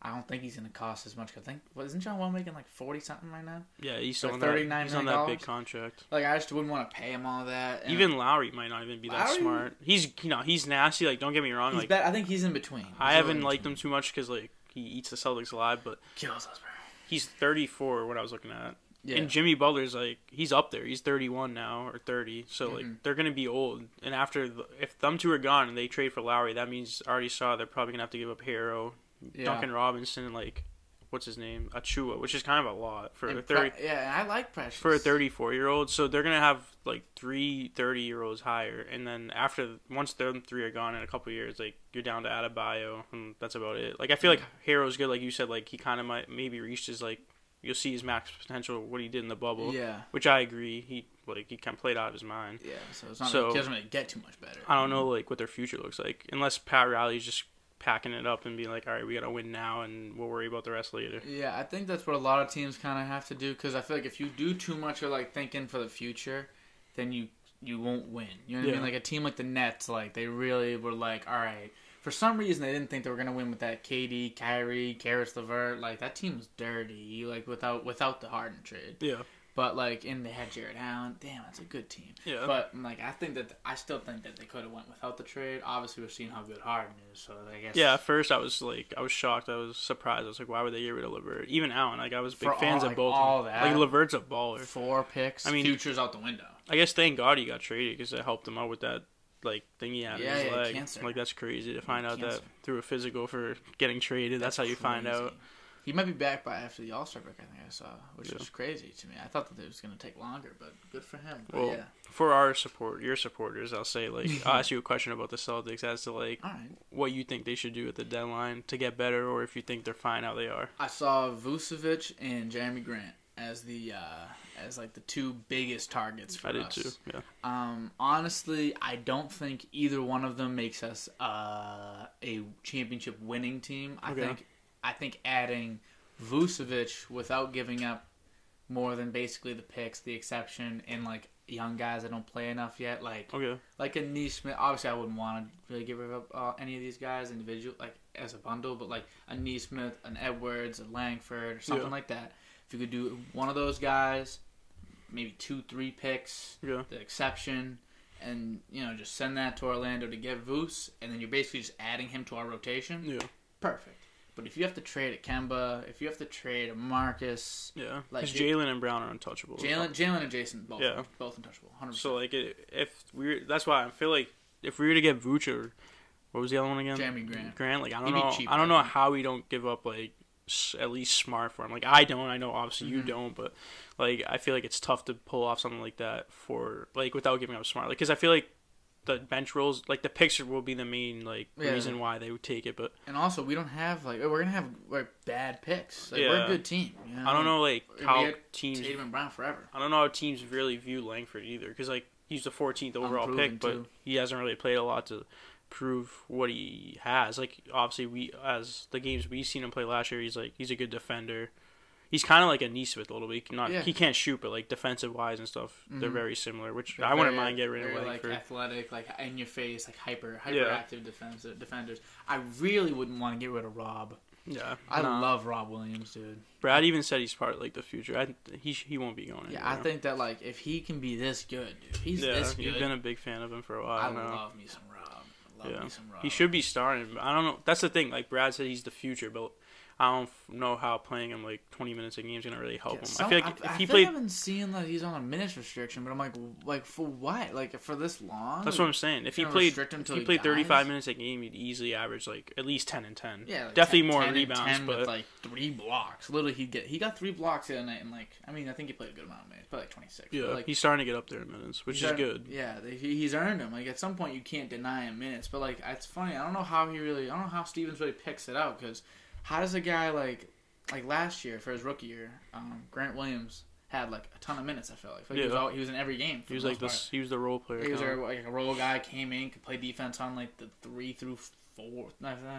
I don't think he's gonna cost as much. I think what isn't John Wall making like forty something right now? Yeah, he's still For on $39 He's on that big contract. Like I just wouldn't want to pay him all that. and Even Lowry might not even be that Lowry- smart. He's you know he's nasty. Like don't get me wrong. like bet- I think he's in between. He's I haven't liked him too much because like he eats the Celtics alive. But. Kills us, bro. he's 34. What I was looking at. Yeah. And Jimmy Butler's like he's up there. He's 31 now or 30. So like Mhm. they're gonna be old. And after the, if them two are gone and they trade for Lowry, that means I already saw they're probably gonna have to give up Herro, yeah. Duncan Robinson, and like what's his name, Achiuwa, which is kind of a lot for And a 30 Pre- yeah, I like Precious for a 34 year old. So they're gonna have like three 30 year olds higher, and then after once them three are gone in a couple years, like you're down to Adebayo, and that's about it. Like I feel like mm. Herro's good, like you said, like he kind of might maybe reached his like you'll see his max potential what he did in the bubble, Yeah, which I agree. He like he kind of played out of his mind. yeah. So it's not. So- like, it doesn't really get too much better. I don't know like what their future looks like unless Pat Riley's just packing it up and being like, all right, we gotta win now, and we'll worry about the rest later. Yeah, I think that's what a lot of teams kind of have to do because I feel like if you do too much of like thinking for the future, then you you won't win. You know what I mean? Like a team like the Nets, like they really were like, all right. For some reason, they didn't think they were gonna win with that KD, Kyrie, Caris LeVert. Like that team was dirty. Like without without the Harden trade. Yeah, But like, and they had Jarrett Allen. Damn, that's a good team. yeah. But like, I think that I still think that they could have went without the trade. Obviously, we're seeing how good Harden is, so I guess Yeah, at first I was like, I was shocked. I was surprised. I was like, why would they get rid of LeVert? Even Allen, like I was big For fans all- of like, both. all that. Like LeVert's a baller. four picks. I mean- futures out the window. I guess thank God he got traded because it helped him out with that like thing he had Yeah, in his yeah, leg. cancer. Like that's crazy to find out Cancer. that through a physical for getting traded. That's, how you find out. He might be back by after the All Star break. I think I saw, which Yeah. was crazy to me. I thought that it was going to take longer, but good for him. But Well, yeah, For our support, your supporters, I'll say like I'll ask you a question about the Celtics as to like right. what you think they should do at the deadline to get better, or if you think they're fine how they are. I saw Vucevic and Jerami Grant as the uh, as like the two biggest targets for I did us. too. Yeah. Um, honestly, I don't think either one of them makes us uh, a championship winning team. I Okay. think I think adding Vucevic without giving up more than basically the picks, the exception, and like young guys that don't play enough yet, like Okay. like a Nesmith. Obviously, I wouldn't want to really get rid of uh, any of these guys individual, like as a bundle, but like a Nesmith, an Edwards, a Langford, or something Yeah. like that. If you could do one of those guys, maybe two, three picks, Yeah. the exception, and you know just send that to Orlando to get Voos, and then you're basically just adding him to our rotation. Yeah. Perfect. But if you have to trade a Kemba, if you have to trade a Marcus, Yeah. Like, Because it- Jaylen and Brown are untouchable. Jaylen, Jaylen and Jayson, both, Yeah. both untouchable, 100%. So like it, if we that's why I feel like if we were to get Vooch or what was the other one again? Jerami Grant. Grant. Like I don't know. I don't know how we don't give up like at least smart for him. Like I don't. I know obviously you Mhm. don't, but like I feel like it's tough to pull off something like that for like without giving up smart. Like because I feel like the bench rolls like the picture will be the main like Yeah. reason why they would take it. But And also, we don't have like we're gonna have like bad picks. Like, we're a good team. You know? I don't know like how teams. Tatum and Brown forever. I don't know how teams really view Langford either, because like he's the 14th overall pick, but too. he hasn't really played a lot to prove what he has. Like obviously we as the games we've seen him play last year, he's like he's a good defender. He's kind of like a Nesmith a little bit. Not Yeah. he can't shoot, but like defensive wise and stuff, they're Mhm. very similar. Which They're I wouldn't mind getting rid of like athletic, like in your face, like hyper Yeah. hyperactive defensive defenders. I really wouldn't want to get rid of Rob. yeah, I nah. love Rob Williams, dude. Brad even said he's part of like the future. I, he he won't be going. Yeah, I think that like if he can be this good, dude, he's Yeah, this you've good. been a big fan of him for a while I now. love me some Rob. Love Yeah. me some Rob. He should be starting. But I don't know. That's the thing. Like Brad said, he's the future, but I don't f- know how playing him like 20 minutes a game is gonna really help Yeah, him. some- I feel like I, if I he feel played, I've been seeing that he's on a minutes restriction, but I'm like, like for what? Like for this long? that's what I'm saying. If he played, him if he he played 35 dies? minutes a game, he'd easily average like at least 10 and 10. Yeah, like definitely 10 more 10 and rebounds, 10 but with like three blocks. Literally, he get he got three blocks the other night, and like I mean, I think he played a good amount of minutes, but like 26. yeah, like, he's starting to get up there in minutes, which is earned- good. Yeah, he, he's earned them. Like at some point, you can't deny him minutes. But like it's funny. I don't know how he really. I don't know how Stevens really picks it out because how does a guy like like last year for his rookie year, um, Grant Williams had like a ton of minutes. I felt like, like he, was all, he was in every game. for He was the like this. He was the role player. He was a, like a role guy. Came in, could play defense on like the three through four,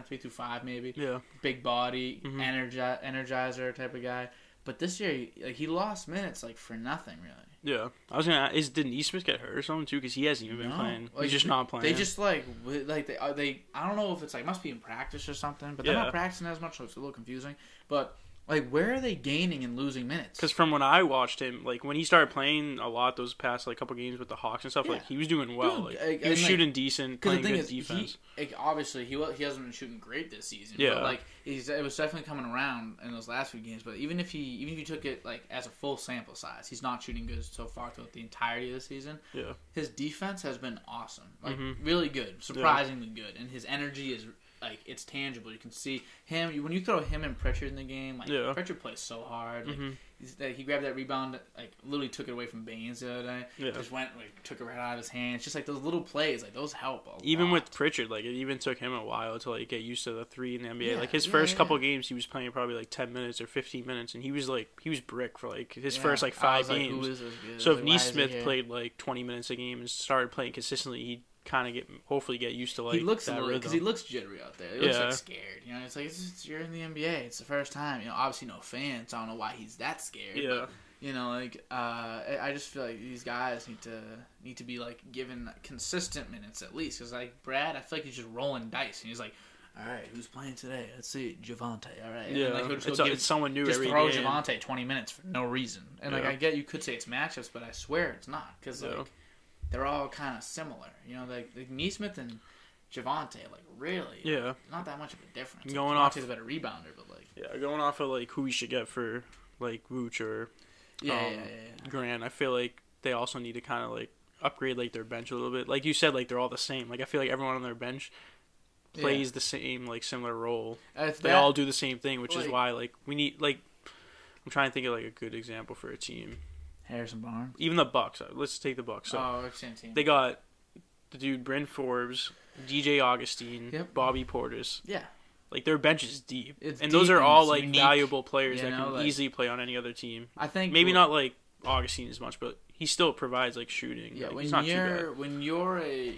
three through five maybe. yeah, Big body, Mhm. energi- energizer type of guy. But this year, like he lost minutes like for nothing really. Yeah. I was gonna. Is did Nesmith get hurt or something too? Because he hasn't even been No. playing. Like, he's just not playing. They just like like they uh, they I don't know if it's like must be in practice or something, but they're Yeah. not practicing as much, so it's a little confusing. But like, where are they gaining and losing minutes? Because from when I watched him, like when he started playing a lot those past like couple games with the Hawks and stuff, Yeah. like he was doing well. Dude, like, I- he was like- shooting decent, because playing the thing good is, defense. he like, obviously he he hasn't been shooting great this season. Yeah. but, like he's it was definitely coming around in those last few games. But even if he even if you took it like as a full sample size, he's not shooting good so far throughout the entirety of the season. yeah, his defense has been awesome, like Mhm. really good, surprisingly good, and his energy is like it's tangible. You can see him when you throw him and Pritchard in the game. Like Yeah. Pritchard plays so hard. Like, Mhm. he's, like, he grabbed that rebound, like literally took it away from Baynes the other day. Yeah. Just went, like, took it right out of his hands. Just like those little plays, like those help a even lot. with Pritchard, like it even took him a while to like get used to the three in the NBA. Yeah, like his yeah, first couple games, he was playing probably like ten minutes or fifteen minutes, and he was like he was brick for like his first like five like, games. This so if Like, why is he Nesmith played like twenty minutes a game and started playing consistently, he'd kind of get hopefully get used to like he looks a that little because he looks jittery out there. He looks Yeah. like scared. You know, it's like it's just, you're in the NBA. It's the first time. You know, obviously no fans. I don't know why he's that scared. but yeah, You know, like uh, I just feel like these guys need to need to be like given consistent minutes at least. Because like Brad, I feel like he's just rolling dice, and he's like, "All right, who's playing today? Let's see, Javonte. All right, yeah. then, like, just, it's, a- give- it's someone new just throw. Javonte twenty minutes for no reason. And like I get you could say it's matchups, but I swear it's not because Yeah. like they're all kind of similar. You know, like, like Nesmith and Javonte, like really, Yeah, not that much of a difference. Going like, off- Javonte's a better rebounder, but like yeah. Going off of like who we should get for like Vooch or yeah, Um, yeah, yeah, yeah. Grant, I feel like they also need to kind of like upgrade like their bench a little bit. Like you said, like they're all the same. Like I feel like everyone on their bench Yeah. plays the same like similar role. If They all do the same thing, which is why like we need like I'm trying to think of like a good example for a team. Harrison Barnes. Even the Bucks. uh, Let's take the Bucks. So oh, same team. they got the dude Bryn Forbes, DJ Augustin, Yep. Bobby Portis. yeah. Like their bench is deep, It's and those are and all like unique, valuable players that know, can like- easily play on any other team. I think Maybe not like Augustin as much, but he still provides like shooting. Yeah, Like, when he's not too bad. you're when you're a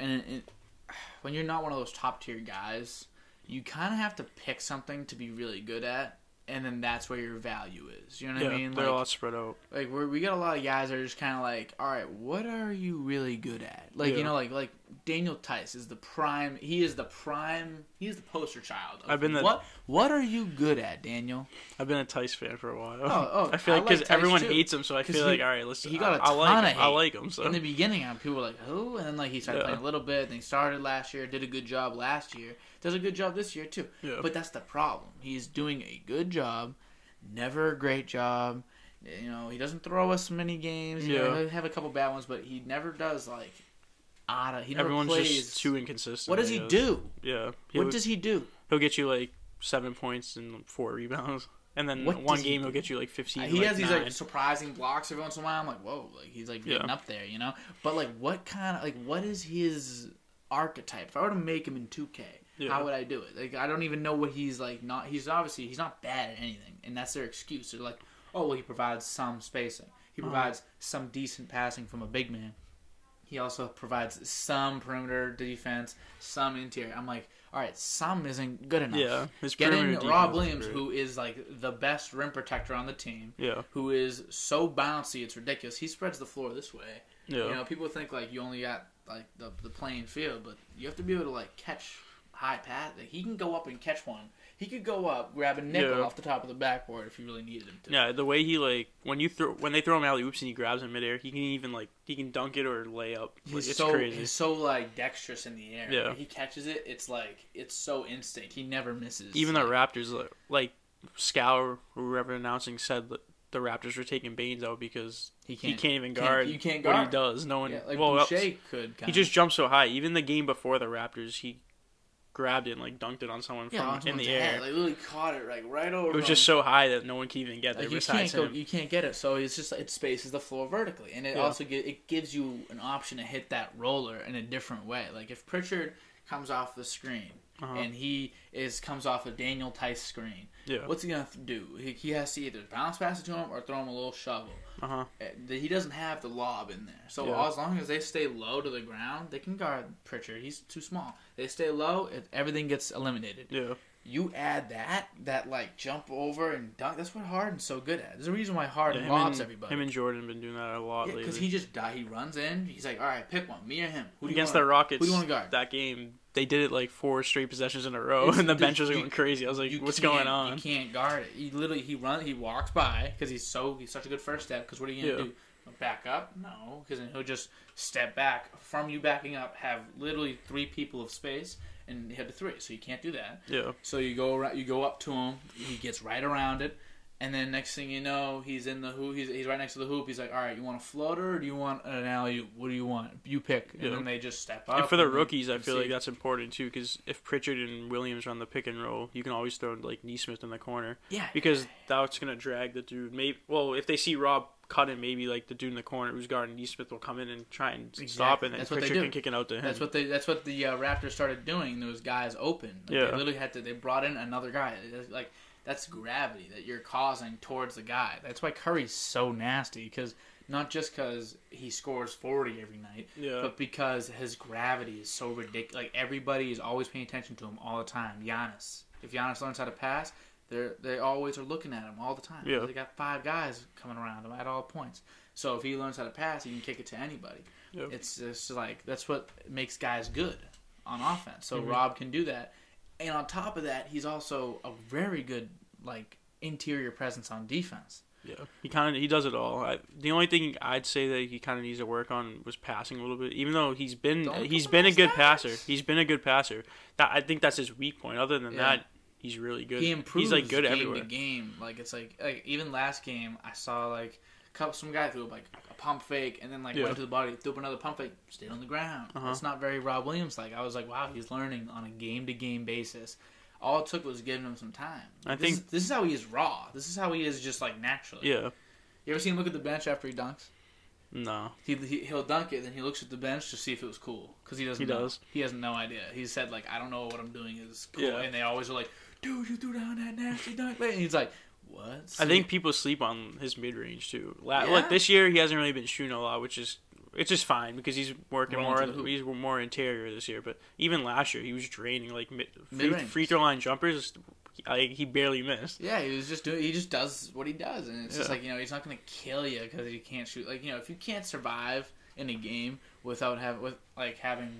and, and when you're not one of those top tier guys, you kind of have to pick something to be really good at, and then that's where your value is. You know what yeah, I mean? they're Like, a lot spread out. like we're, we got a lot of guys that are just kind of like, all right, what are you really good at? Like Yeah. you know, like like Daniel Theis is the prime. He is the prime. He is the poster child. Of I've been the- what what are you good at, Daniel? I've been a Theis fan for a while. Oh, oh, I feel like like because Theis everyone too. hates him, so I feel he- like all right, let's. he got a I, I like ton of I like him. So In the beginning, um, people were like, "Who?" And then like he started Yeah. playing a little bit. And he started last year, did a good job last year, does a good job this year too. yeah, But that's the problem. He's doing a good job, never a great job. You know, he doesn't throw us many games. You know, Yeah. have a couple bad ones, but he never does like He never everyone's plays. just too inconsistent. what does he do? Yeah, What he'll, does he do? he'll get you like seven points and four rebounds, and then What one does he game he'll get you like fifteen. he like, has these nine. like surprising blocks every once in a while. I'm like, whoa, like he's like getting Yeah. up there, you know. But like, what kind of like what is his archetype? If I were to make him in 2K, Yeah. how would I do it? Like, I don't even know what he's like. Not he's obviously he's not bad at anything, and that's their excuse. They're like, oh well, he provides some spacing. He Uh-huh. provides some decent passing from a big man. He also provides some perimeter defense, some interior. I'm like, all right, some isn't good enough. Yeah, his Get perimeter in defense Rob Williams, who is like the best rim protector on the team, Yeah, who is so bouncy, it's ridiculous. He spreads the floor this way. yeah, You know, people think like you only got like the the playing field, but you have to be able to like catch high pass. Like, he can go up and catch one. He could go up, grab a nickel Yeah. off the top of the backboard if you really needed him to. yeah. The way he like when you throw when they throw him alley oops and he grabs in midair, he can even like he can dunk it or lay up. Like, He's it's so crazy. he's so like dexterous in the air. Yeah. When he catches it, it's like it's so instinct. He never misses. Even the Raptors, like, like Scour, whoever announcing said that the Raptors were taking Baynes out because he he can't. can't even can't- guard you can't what he does. No one. Yeah, like well, Boucher else- could. he Kinda. just jumped so high. Even the game before the Raptors, he grabbed it and like dunked it on someone yeah, from in the head, air. Like literally caught it like right over. It was him. just so high that no one can even get there Like, you can't go, him. you can't get it. So it's just it spaces the floor vertically, and it Yeah. also it gives you an option to hit that roller in a different way. Like if Pritchard comes off the screen Uh-huh. and he is comes off a Daniel Theis screen, Yeah. what's he gonna do? He, he has to either bounce pass it to him or throw him a little shovel. Uh huh. Uh, He doesn't have the lob in there, so Yeah. as long as they stay low to the ground, they can guard Pritchard. He's too small. They stay low, it, everything gets eliminated. Yeah. You add that, that like jump over and dunk. That's what Harden's so good at. There's a reason why Harden Yeah, lobs and, everybody. him and Jordan have been doing that a lot yeah, because he just die. He runs in. He's like, all right, pick one, me or him. Who do you Against wanna, the Rockets, Who do you want to guard? that game, they did it like four straight possessions in a row, It's- and the dude, bench was you- going crazy. I was like, "What's going on?" You can't guard it. He literally he runs. He walks by because he's so he's such a good first step. Because what are you gonna Yeah. do? Back up? No, because then he'll just step back from you backing up. Have literally three people of space and hit a three. So you can't do that. Yeah. So you go around, you go up to him. He gets right around it, and then next thing you know, he's in the hoop. He's, he's right next to the hoop. He's like, "All right, you want a floater or do you want an alley? What do you want? You pick." And Yeah. then they just step up. And for the and rookies, I feel like that's important too, because if Pritchard and Williams run the pick and roll, you can always throw like Nesmith in the corner yeah, because that's gonna drag the dude. Maybe well, if they see Rob cut it, maybe like the dude in the corner who's guarding Nesmith will come in and try and stop Exactly. it, and then That's what they Pritchard do. can kick it out to him. That's what they. That's what the uh, Raptors started doing. Those guys open. Like, Yeah. They literally had to. They brought in another guy. Like that's gravity that you're causing towards the guy. That's why Curry's so nasty because not just because he scores forty every night, yeah. but because his gravity is so ridiculous. Like everybody is always paying attention to him all the time. Giannis. If Giannis learns how to pass, they they always are looking at him all the time. Yeah. They got five guys coming around him at all points. So if he learns how to pass, he can kick it to anybody. Yep. It's just like that's what makes guys good on offense. So Mhm. Rob can do that, and on top of that, he's also a very good like interior presence on defense. Yeah, he kind of he does it all. I, the only thing I'd say that he kind of needs to work on was passing a little bit. Even though he's been Don't he's been a good stats. passer. He's been a good passer. That I think that's his weak point. Other than Yeah. that, he's really good. He improves he's like good game everywhere. to game. Like it's like like even last game, I saw like couple some guy threw like a pump fake and then like Yeah. went to the body, threw up another pump fake, stayed on the ground. Uh-huh. It's not very Rob Williams like. I was like, wow, he's learning on a game to game basis. All it took was giving him some time. I this think- is, this is how he is raw. This is how he is just like naturally. Yeah, You ever see him look at the bench after he dunks? no, He, he he'll dunk it, then he looks at the bench to see if it was cool because he doesn't. He know. does. He has no idea. He said like, I don't know what I'm doing is cool, Yeah. and they always are like, dude, you threw down that nasty dunk, and he's like, what? I think people sleep on his mid range too. La- Yeah. Like this year, he hasn't really been shooting a lot, which is it's just fine because he's working Rolling more. to the hoop. He's more interior this year. But even last year, he was draining like mid, free, free throw line jumpers. Like he barely missed. Yeah, he was just doing. He just does what he does, and it's just like you know, he's not gonna kill you because you can't shoot. Like you know, if you can't survive in a game without have with like having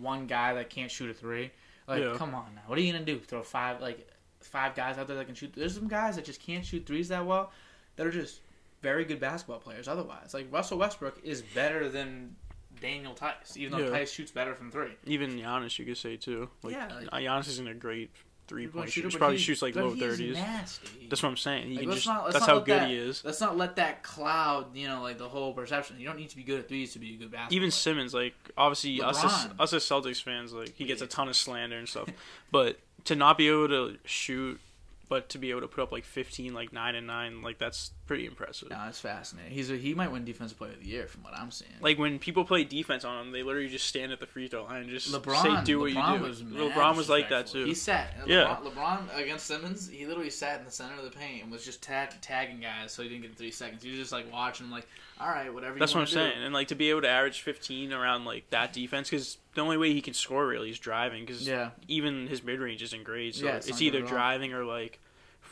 one guy that can't shoot a three, like Yeah. come on now, what are you gonna do? Throw five like five guys out there that can shoot? There's some guys that just can't shoot threes that well, that are just very good basketball players. Otherwise, like Russell Westbrook is better than Daniel Theis, even though Yeah. Theis shoots better from three. Even Giannis, you could say too. Like, Yeah, like- uh, Giannis isn't a great three point shooter, shooter. Probably he- shoots like low he thirties. Nasty. That's what I'm saying. He Like, can just. not- that's how good that- he is. Let's not let that cloud, you know, like the whole perception. You don't need to be good at threes to be a good basketball. Even player. Simmons, like obviously us as, us as Celtics fans, like he gets a ton of slander and stuff, but to not be able to shoot, but to be able to put up like 15, like nine and nine, like that's pretty impressive. No, it's fascinating. He's a, he might win defensive player of the year from what I'm seeing. Like when people play defense on him, they literally just stand at the free throw line and just LeBron, say, "Do what LeBron you do." LeBron was like that too. He sat. Yeah. LeBron, LeBron against Simmons, he literally sat in the center of the paint and was just tag, tagging guys so he didn't get three seconds. He was just like watching, like, all right, whatever. That's what I'm do. saying. And like to be able to average 15 around like that defense, because the only way he can score really is driving. Because Yeah. even his mid range isn't great. So Yeah, it's it's, either driving or like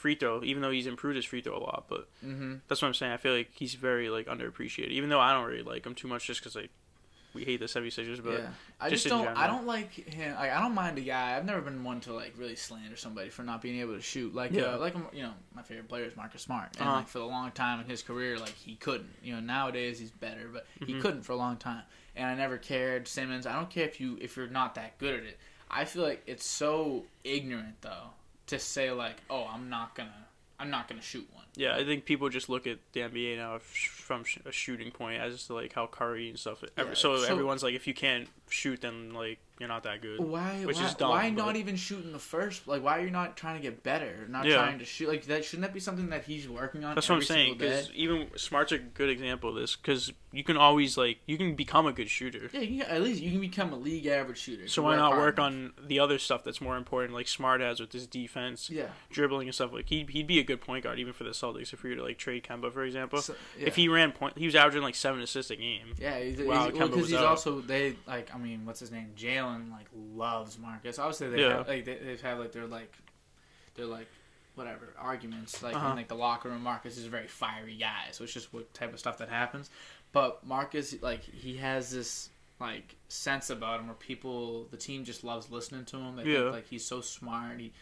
free throw. Even though he's improved his free throw a lot, but Mm-hmm. that's what I'm saying. I feel like he's very like underappreciated. Even though I don't really like him too much, just because like we hate the 76ers, but yeah, I just just don't. I don't like him. Like, I don't mind a guy. I've never been one to like really slander somebody for not being able to shoot. Like, Yeah. uh, like um, you know, my favorite player is Marcus Smart, and Uh-huh. like for the long time in his career, like he couldn't. You know, nowadays he's better, but he Mhm. couldn't for a long time. And I never cared. Simmons, I don't care if you if you're not that good at it. I feel like it's so ignorant though to say like, oh, I'm not gonna, I'm not gonna shoot one. yeah, I think people just look at the NBA now from a shooting point as to like how Curry and stuff. Yeah, so, so- everyone's like, if you can't shoot, then like you're not that good. Why? Which why, is dumb, why but- not even shoot in the first? Like, why are you not trying to get better? Not Yeah. trying to shoot. Like that shouldn't that be something that he's working on? That's what I'm saying. Because even Smart's a good example of this. Because you can always like you can become a good shooter. Yeah, you can, at least you can become a league average shooter. So why not work on the other stuff that's more important, like Smart has with his defense, Yeah. dribbling and stuff. Like he'd he'd be a good point guard even for the Celtics if we were to like trade Kemba for example. So- yeah. If he ran point, he was averaging like seven assists a game. Yeah, he's, Wow, he's, Kemba well, because he's out. also they like I mean, what's his name? Jaylen like loves Marcus. Obviously, they Yeah. have, like they, they've had like their like they're like whatever arguments like Uh-huh. in like the locker room. Marcus is a very fiery guy, so it's just what type of stuff that happens. But Marcus, like he has this like sense about him where people, the team just loves listening to him. They Yeah. think like he's so smart. He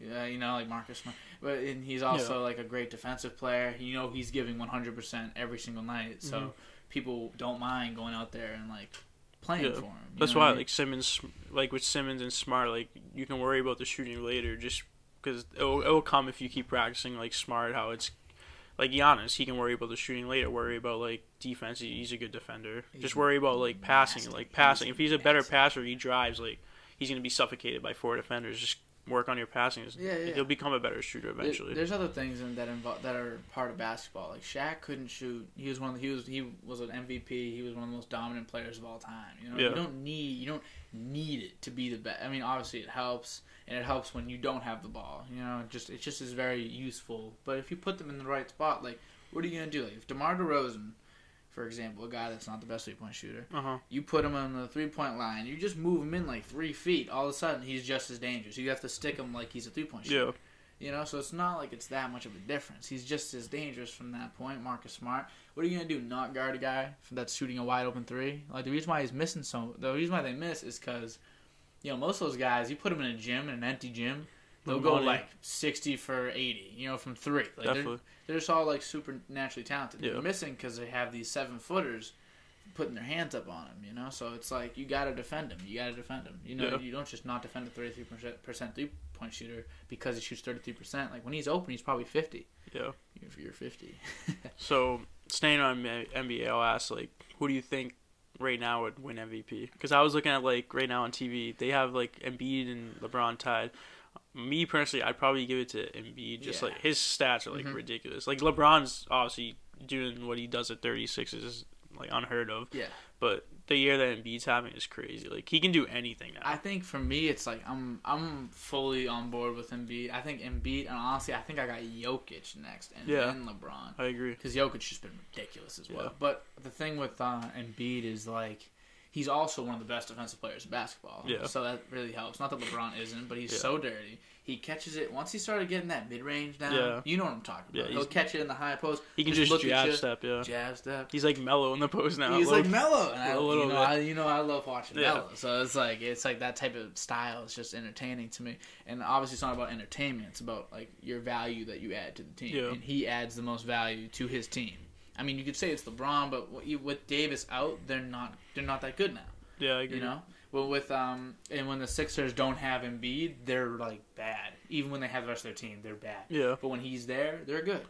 yeah, you know, like Marcus Smart. But and he's also like a great defensive player. You know, he's giving 100% every single night. So Mhm. people don't mind going out there and like playing Yeah. for him. That's why I mean? like Simmons, like with Simmons and Smart, like you can worry about the shooting later, just because it'll, it'll come if you keep practicing like Smart. How it's like Giannis, he can worry about the shooting later. Worry about like defense. He's a good defender. He's just worry about like passing, nasty. like passing. He's If he's a better nasty. passer, he drives. Like he's gonna be suffocated by four defenders. Just work on your passing. Yeah, yeah. He'll become a better shooter eventually. There's other things in, that involve that are part of basketball. Like Shaq couldn't shoot. He was one. Of the, he was he was an MVP. He was one of the most dominant players of all time. You know, Yeah. you don't need you don't need it to be the best. I mean, obviously it helps, and it helps when you don't have the ball. You know, it just it just is very useful. But if you put them in the right spot, like what are you gonna do? Like if DeMar DeRozan, for example, a guy that's not the best three point shooter, Uh huh. you put him on the three point line, you just move him in like three feet. All of a sudden, he's just as dangerous. You have to stick him like he's a three point shooter. Yeah. You know, so it's not like it's that much of a difference. He's just as dangerous from that point. Marcus Smart. What are you gonna do? Not guard a guy that's shooting a wide open three? Like the reason why he's missing so the reason why they miss is because, you know, most of those guys you put them in a gym in an empty gym, they'll go Money. like sixty for eighty. You know, from three. Like they're, they're just all like super naturally talented. Yeah. They're missing because they have these seven footers putting their hands up on them You know, so it's like you got to defend them You got to defend them You know, Yeah. you don't just not defend a thirty three percent three point shooter because he shoots thirty three percent. Like when he's open, he's probably fifty. Yeah. If you're fifty, So staying on NBA, I'll ask like, who do you think right now would win MVP? Because I was looking at like right now on TV, they have like Embiid and LeBron tied. Me personally, I'd probably give it to Embiid. Just Yeah. like his stats are like Mhm. ridiculous. Like LeBron's obviously doing what he does at 36 is like unheard of. yeah. But the year that Embiid's having is crazy. Like he can do anything now. I think for me, it's like I'm I'm fully on board with Embiid. I think Embiid, and honestly, I think I got Jokic next, and Yeah. then LeBron. I agree. because Jokic has been ridiculous as well. Yeah. But the thing with uh, Embiid is like he's also one of the best defensive players in basketball. Yeah. So that really helps. Not that LeBron isn't, but he's Yeah. so dirty. He catches it once he started getting that mid range down. Yeah. You know what I'm talking about. Yeah. He'll catch it in the high post. He can just, look at jab step. Yeah. jab step. He's like Melo in the post now. He's like Melo, and I, a little you know, bit. I, you know, I love watching Yeah. Melo. So it's like it's like that type of style is just entertaining to me. And obviously, it's not about entertainment; it's about like your value that you add to the team. Yeah. And he adds the most value to his team. I mean, you could say it's LeBron, but with Davis out, they're not they're not that good now. yeah, I agree. You know, well with um and when the Sixers don't have Embiid, they're like bad. Even when they have the rest of their team, they're bad. Yeah. But when he's there, they're good.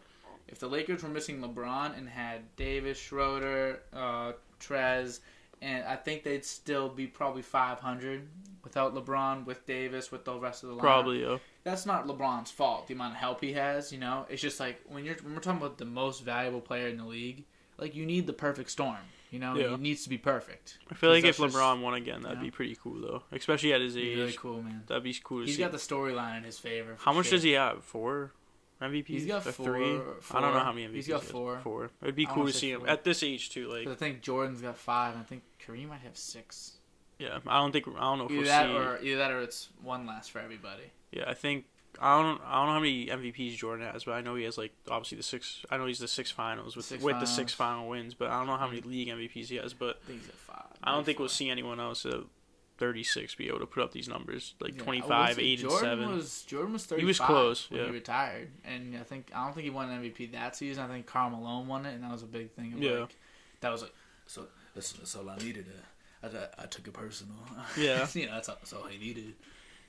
If the Lakers were missing LeBron and had Davis, Schroeder, uh, Trez, and I think they'd still be probably 500 without LeBron, with Davis, with the rest of the line. Probably. Yeah. That's not LeBron's fault. The amount of help he has, you know, it's just like when you're when we're talking about the most valuable player in the league, like you need the perfect storm. You know, Yeah. it needs to be perfect. I feel like if Because that's just- LeBron won again, that'd yeah. be pretty cool though, especially at his age. be really cool, man. That'd be cool to He's see. got the storyline in his favor. How much does he have? Four MVPs? He's got four- three. I don't know how many MVPs. He's got he has. four. Four. It'd be I cool wanna see him four. at this age too. Like, 'Cause I think Jordan's got five. and I think Kareem might have six. yeah, I don't think I don't know if Either we'll that see. or either that or it's one less for everybody. Yeah, I think I don't I don't know how many MVPs Jordan has, but I know he has like obviously the six. I know he's the six finals with Six with the six final wins, but I don't know how many league MVPs he has. But I think he's at five. I don't think we'll see anyone else at 36 be able to put up these numbers like Yeah, 25, will say 8, and 7. Was, Jordan was 35 He was close, when yeah. he retired, and I think I don't think he won an MVP that season. I think Karl Malone won it, and that was a big thing. Of Yeah. like, that was like so. That's, that's all I needed. Uh, I, I took it personal. Yeah. you know that's all, that's all he needed.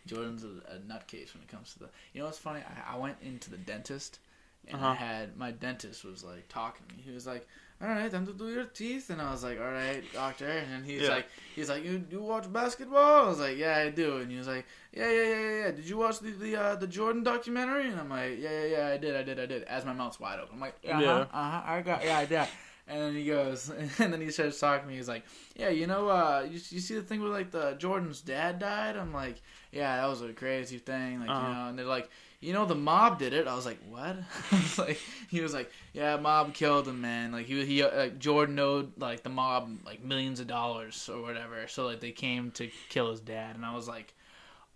Jordan's a, a nutcase when it comes to the. You know what's funny? I, I went into the dentist, and I Uh-huh. had my dentist was like talking to me. He was like, "All right, time to do your teeth," and I was like, "All right, doctor." And he's Yeah. like, "He's like, you you watch basketball?" I was like, "Yeah, I do." And he was like, "Yeah, yeah, yeah, yeah, yeah. Did you watch the the uh, the Jordan documentary?" And I'm like, "Yeah, yeah, yeah, I did, I did, I did." As my mouth's wide open, I'm like, "Yeah, Yeah. uh-huh, uh-huh, I got, yeah, I did." And then he goes, and then he starts talking to me. He's like, "Yeah, you know, uh, you, you see the thing where like the Jordan's dad died?" I'm like, "Yeah, that was a crazy thing." Like, Uh-huh. you know, and they're like, "You know, the mob did it." I was like, "What?" I was like, he was like, "Yeah, mob killed him, man." Like he he uh, like Jordan owed like the mob like millions of dollars or whatever, so like they came to kill his dad, and I was like,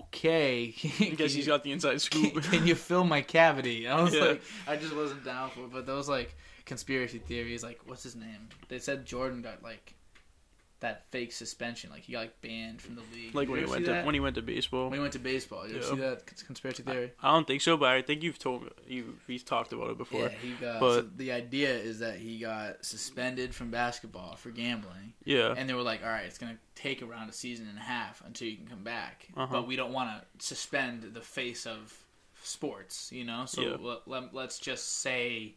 "Okay." I guess he's got the inside scoop. can you fill my cavity? I was Yeah. like, I just wasn't down for it. But that was like conspiracy theories, like what's his name? They said Jordan got like that fake suspension, like he got like banned from the league. like Did when he went to that? when he went to baseball. when he went to baseball. You ever Yeah. see that conspiracy theory? I don't think so, but I think you've told you we've talked about it before. Yeah, he got. But- so the idea is that he got suspended from basketball for gambling, Yeah. and they were like, "All right, it's gonna take around a season and a half until you can come back, Uh-huh. but we don't want to suspend the face of sports, you know. So Yeah. let, let, let's just say."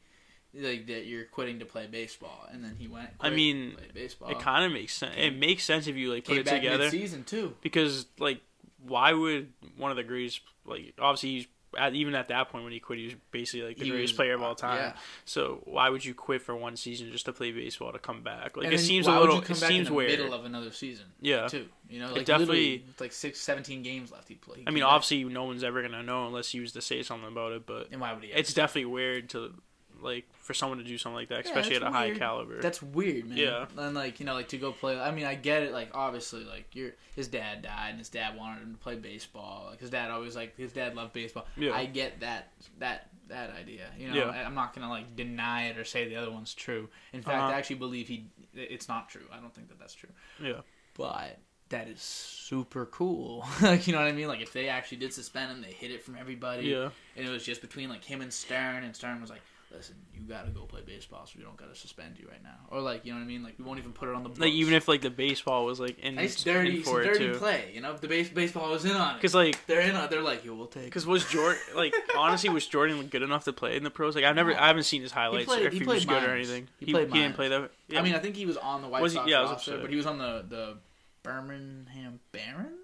Like that, you're quitting to play baseball, and then he went. I mean, baseball. It kind of makes sense. It makes sense if you like put came it back together season too. because like why would one of the greatest like obviously he's at, even at that point when he quit he was basically like the He greatest was- player of all time. yeah. So why would you quit for one season just to play baseball to come back? Like And it seems a would little. It back seems in the weird. middle of another season. Yeah. too. You know, It like definitely- like six, 17 games left. He played. I mean, obviously, no one's ever gonna know unless he was to say something about it. But and why would he? it's definitely weird to like for someone to do something like that, Yeah, especially at that's a high caliber. That's weird, man. Yeah. And like you know, like to go play. I mean, I get it. Like obviously, like your his dad died, and his dad wanted him to play baseball. Like his dad always like his dad loved baseball. Yeah. I get that that that idea. You know, Yeah. I- I'm not gonna like deny it or say the other one's true. In fact, Uh-huh. I actually believe he. It's not true. I don't think that that's true. yeah, But that is super cool. like you know what I mean? Like if they actually did suspend him, they hid it from everybody. yeah. And it was just between like him and Stern, and Stern was like, "Listen, you gotta go play baseball, so we don't gotta suspend you right now." Or like, you know what I mean? Like we won't even put it on the books. Like even if like the baseball was like in, nice dirty, in for it dirty too, play. You know, if the base baseball was in on it, because like they're in on. it, They're like, "Yo, we'll take." Because was Jordan like honestly was Jordan good enough to play in the pros? Like I've never I haven't seen his highlights played- or if he he, played was good or minors. anything. He played didn't play that. Yeah. I mean, I think he was on the White Was he- Sox yeah, I was roster, upset. but he was on the the Birmingham Barons.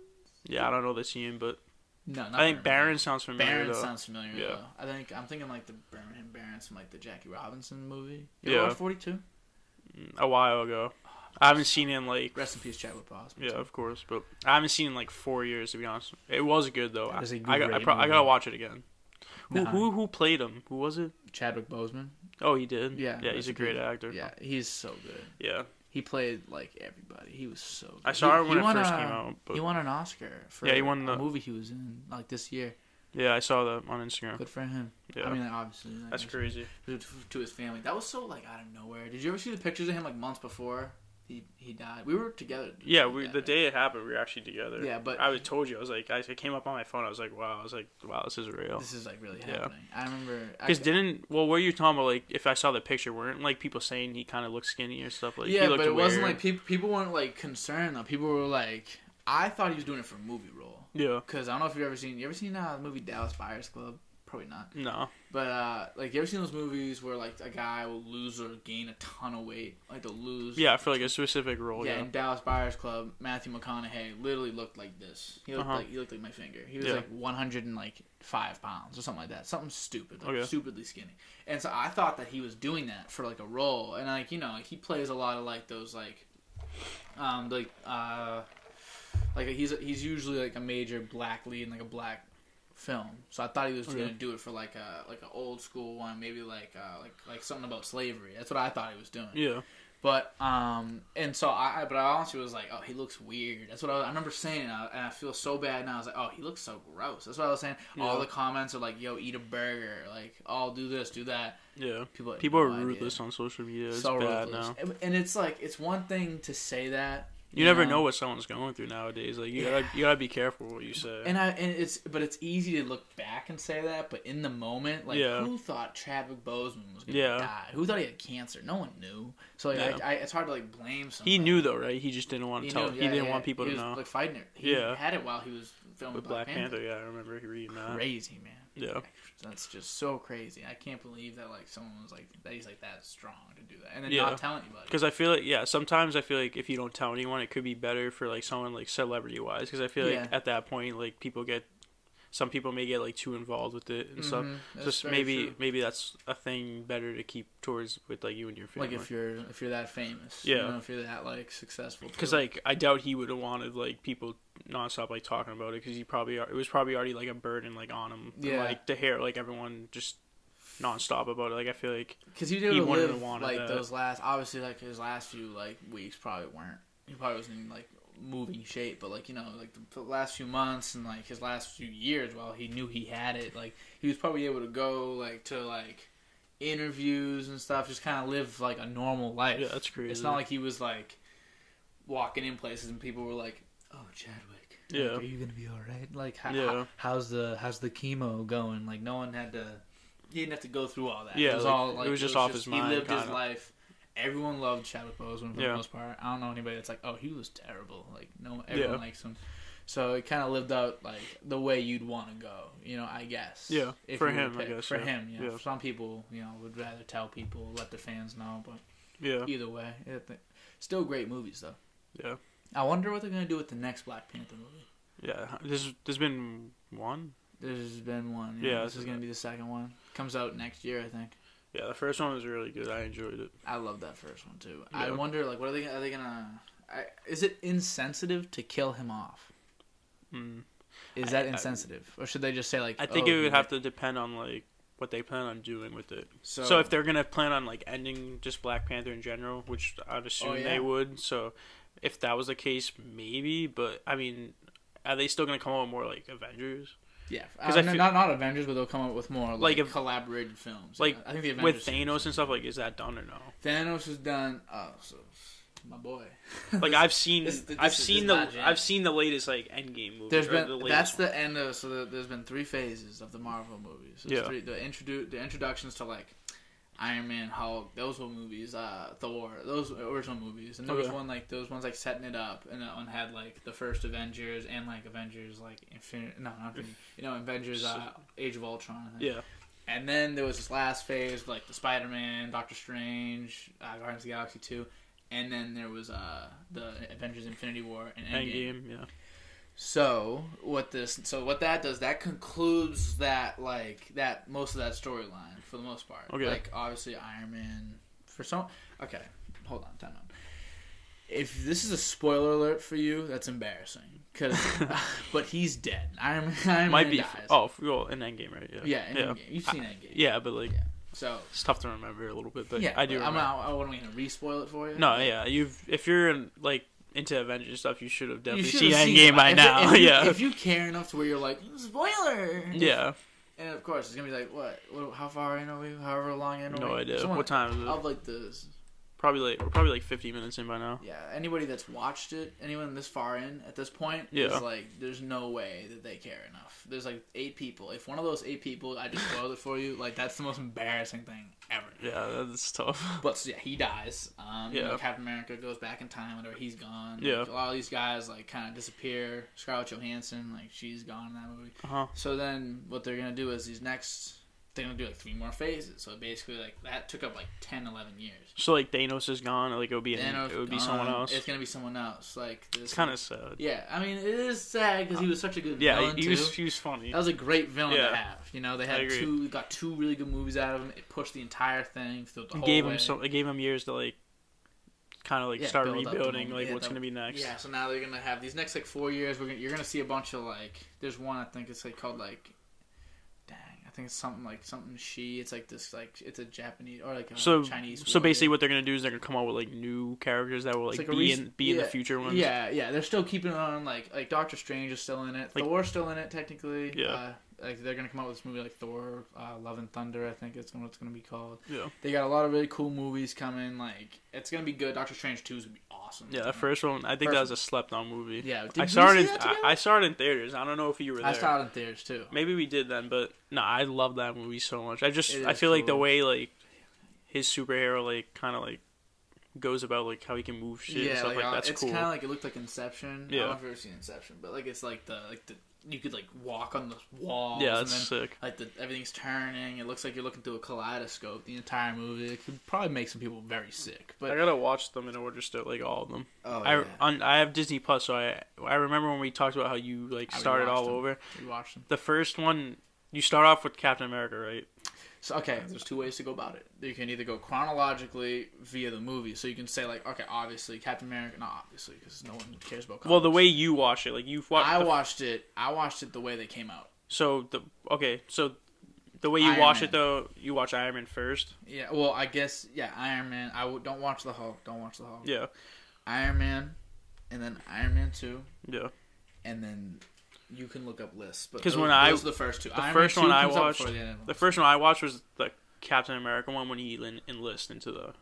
yeah, I don't know the team, but No, not I think Birmingham. Barron sounds familiar Barron though. sounds familiar. Yeah. Though. I think I'm thinking like the Birmingham Barons from like the Jackie Robinson movie. You Yeah. ever watch 42? a while ago. I haven't seen it in like Rest in peace, Chadwick Boseman. yeah, of course, but I haven't seen it in like four years to be honest. It was good though. That is a I, I, got- I, great pro- I gotta watch it again. Who, Nah. who who played him? Who was it? Chadwick Boseman. Oh, he did. Yeah, yeah, he's a great peace. actor. Yeah, he's so good. yeah. He played like everybody. He was so. good. I saw He- it when he it first a- came out. But He won an Oscar for Yeah, he won the- movie he was in like this year. yeah, I saw that on Instagram. Good for him. Yeah, I mean, like, obviously, like, that's crazy. to, to his family. That was so like out of nowhere. Did you ever see the pictures of him like months before he he died? We were together. Yeah, we died, the day it happened, we were actually together. Yeah, but I was told you, I was like, I, came up on my phone. I was like, wow. I was like, wow, this is real. this is like really Yeah. happening. I remember. I- Because didn't well, were you talking about? Like, if I saw the picture, weren't like people saying he kind of looked skinny or stuff? Like, he yeah, looked but it wasn't like people people weren't like concerned though. People were like, I thought he was doing it for a movie role. yeah, Cause I don't know if you've ever seen. You ever seen uh, the movie Dallas Buyers Club? Probably not. No. But uh, like, you ever seen those movies where like a guy will lose or gain a ton of weight, like they'll lose. Yeah, for like a specific role. Yeah, Yeah. in Dallas Buyers Club, Matthew McConaughey literally looked like this. He looked Uh-huh. like he looked like my finger. He was Yeah. like 100 and like five pounds or something like that. Something stupid, like Okay. stupidly skinny. And so I thought that he was doing that for like a role, and like you know he plays a lot of like those like, um like uh, like he's he's usually like a major black lead in like a black film. So I thought he was Okay. gonna do it for like a like an old school one, maybe like uh like like something about slavery. That's what I thought he was doing. Yeah. But um, and so I, but I honestly was like, oh, he looks weird. That's what I, was, I remember saying, and I, and I feel so bad now. I was like, oh, he looks so gross. That's what I was saying. All the comments are like, yo, eat a burger, like, oh, do this, do that. Yeah. People, People no are idea. ruthless on social media. It's so bad ruthless. now. And it's like it's one thing to say that. You never know what someone's going through nowadays. Like you Yeah. gotta you gotta be careful what you say. And I and it's but it's easy to look back and say that, but in the moment, like Yeah. who thought Chadwick Boseman was gonna Yeah. die? Who thought he had cancer? No one knew. So like. I, I, it's hard to like blame someone. he knew though, right? He just didn't want to He tell. knew, he didn't want people he to was, know. Like fighting it. He Yeah. had it while he was filming With Black, Black Panther. Panther, yeah, I remember reading that. Crazy man. Yeah. That's just so crazy. I can't believe that like someone was like that. He's like that strong to do that, and then Yeah. not tell anybody. Because I feel like yeah, sometimes I feel like if you don't tell anyone, it could be better for like someone like celebrity wise. Because I feel like Yeah. at that point, like people get, some people may get like too involved with it and stuff. Mhm, that's Just maybe true. maybe that's a thing better to keep towards with like you and your family. like if you're if you're that famous, Yeah. you know, if you're that like successful. Because like I doubt he would have wanted like people nonstop like talking about it because he probably it was probably already like a burden like on him. And, Yeah. like to hear like everyone just nonstop about it. Like I feel like Because he did He live wouldn't have wanted like that. those last, obviously, like his last few like weeks probably weren't. He probably wasn't in like moving shape, but like you know, like the, last few months and like his last few years, while he knew he had it, like he was probably able to go like to like interviews and stuff, just kind of live like a normal life. yeah, that's crazy. It's not like he was like walking in places and people were like, "Oh, Chadwick, like, Yeah. are you gonna be all right? Like, how, Yeah. how- how's the how's the chemo going? Like, no one had to, he didn't have to go through all that. Yeah, it was like, all like it was just off his mind, He lived his kinda. life. Everyone loved Chadwick Boseman for Yeah. the most part. I don't know anybody that's like, "Oh, he was terrible." Like, no, everyone Yeah. likes him. So it kind of lived out like the way you'd want to go, you know. I guess. Yeah, for you him, I guess, For yeah. him, yeah. Yeah. Some people, you know, would rather tell people, let the fans know, but yeah, either way, it, still great movies though. yeah, I wonder what they're gonna do with the next Black Panther movie. yeah. There's there's been one. There's been one. Yeah, this this is is gonna be the second one. Comes out next year, I think. Yeah, the first one was really good. I enjoyed it. I love that first one too. I wonder, like, what are they? Are they gonna? I, is it insensitive to kill him off? Mm. Is that I- insensitive, or should they just say like? I think oh, it would have to depend on like what they plan on doing with it. So, So, if they're gonna plan on like ending just Black Panther in general, which I'd assume Oh, yeah. they would, so if that was the case, maybe. But I mean, are they still gonna come out with more like Avengers? Yeah, 'cause uh, I no- not not Avengers, but they'll come up with more like, Like if- collaborated films. like, I think the Avengers With Thanos and stuff, like is that done or no? Thanos is done. Oh, so my boy. Like I've seen, This- this I've is- seen the, jam. I've seen the latest like Endgame movie. There's been the that's one. the end of so there- there's been three phases of the Marvel movies. There's Yeah. three, the introdu- the introductions to like Iron Man, Hulk, those were movies. Uh, Thor, those were original movies, and there was one like those ones like setting it up, and that one had like the first Avengers and like Avengers like Infinity, no, not Infinity, you know, Avengers uh, Age of Ultron. I think. yeah, And then there was this last phase, like the Spider Man, Doctor Strange, uh, Guardians of the Galaxy two, and then there was uh, the Avengers Infinity War and Endgame. Endgame. Yeah, So what this so what that does that concludes that like that most of that storyline for the most part. Okay. Like obviously Iron Man for some okay hold on time out. If this is a spoiler alert for you, that's embarrassing. Cause, but he's dead. Iron Man, Iron might Man be. dies. Oh, well, in Endgame, right? Yeah, yeah, in yeah, Endgame. You've seen Endgame. yeah, but like Yeah. So it's tough to remember a little bit. But yeah, I do. I'm Remember. not. I wasn't gonna re-spoil it for you. No, yeah, you've if you're in, like into Avengers stuff, you should have definitely seen Endgame by If- now. If, yeah, If you care enough to where you're like spoiler. yeah, And of course, it's gonna be like what? what how far in are we? However long in are no we? idea. Someone- What time is it? Of like the Probably like we're probably like 50 minutes in by now. Yeah, anybody that's watched it, anyone this far in at this point, Yeah. is like, there's no way that they care enough. There's like eight people. If one of those eight people, I just spoiled it for you, like that's the most embarrassing thing ever. Yeah, that's tough. But so, yeah, he dies. Um, you know, Yeah. Captain America goes back in time whenever he's gone. Yeah. Like, a lot of these guys like kind of disappear. Scarlett Johansson, like she's gone in that movie. Uh huh. So then what they're gonna do is these next, they're gonna do like three more phases. So basically, like that took up like 10, 11 years. So like Thanos is gone. Like it would be an, it would be gone, someone else. It's gonna be someone else. Like this It's kind of sad. Yeah, I mean it is sad because he was such a good Yeah, villain he too. was he was funny. that was a great villain Yeah. to have. You know, they had two, got two really good movies out of him. It pushed the entire thing through the It whole gave way. him so it gave him years to like kind of like Yeah, start build up the rebuilding like Yeah, what's gonna be next. Yeah, so now they're gonna have these next like four years. We're gonna, you're gonna see a bunch of like. There's one I think it's like called like. Think it's something like something she. It's like this like it's a Japanese or like a So Chinese. so basically what they're gonna do is they're gonna come out with like new characters that will like, like be in be in the future ones. Yeah, yeah, they're still keeping on like like Doctor Strange is still in it. Like- Thor's still in it technically. Yeah. Uh, like they're gonna come out with this movie like Thor, uh, Love and Thunder. I think it's what it's gonna be called. Yeah. They got a lot of really cool movies coming. Like it's gonna be good. Doctor Strange two is gonna be awesome. Yeah, the first one I think First that was a slept on movie. Yeah, did I we saw it in that I, together? I saw it in theaters. I don't know if you were there. I saw it in theaters too. Maybe we did then, but no, I love that movie so much. I just It I is feel like the way like his superhero like kind of like goes about like how he can move shit and yeah, stuff like, like, uh, that's it's cool. kind of like it looked like Inception. I Yeah. don't know if you've ever seen Inception, but like it's like the like the you could like walk on the walls. yeah, and that's then, sick. like the everything's turning. It looks like you're looking through a kaleidoscope the entire movie. It could probably make some people very sick. But I gotta watch them in order still, like all of them. oh, I yeah. on, I have Disney Plus, so I I remember when we talked about how you like started all them. over. we watched them. The first one, you start off with Captain America, right? So okay, there's two ways to go about it. You can either go chronologically via the movie, so you can say like, okay, obviously Captain America, not obviously because no one cares about. Well, the way you watch it, like you've watched. I watched it, I watched it the way they came out. So the okay, so the way you Iron watch Man. it though, you watch Iron Man first. Yeah, well, I guess yeah, Iron Man. I w- don't watch the Hulk. Don't watch the Hulk. Yeah, Iron Man, and then Iron Man two, yeah. and then you can look up lists. But 'Cause those, when I- was the first two. the Iron first Man one I watched- the The first one I watched was the Captain America one when he en- enlists into the.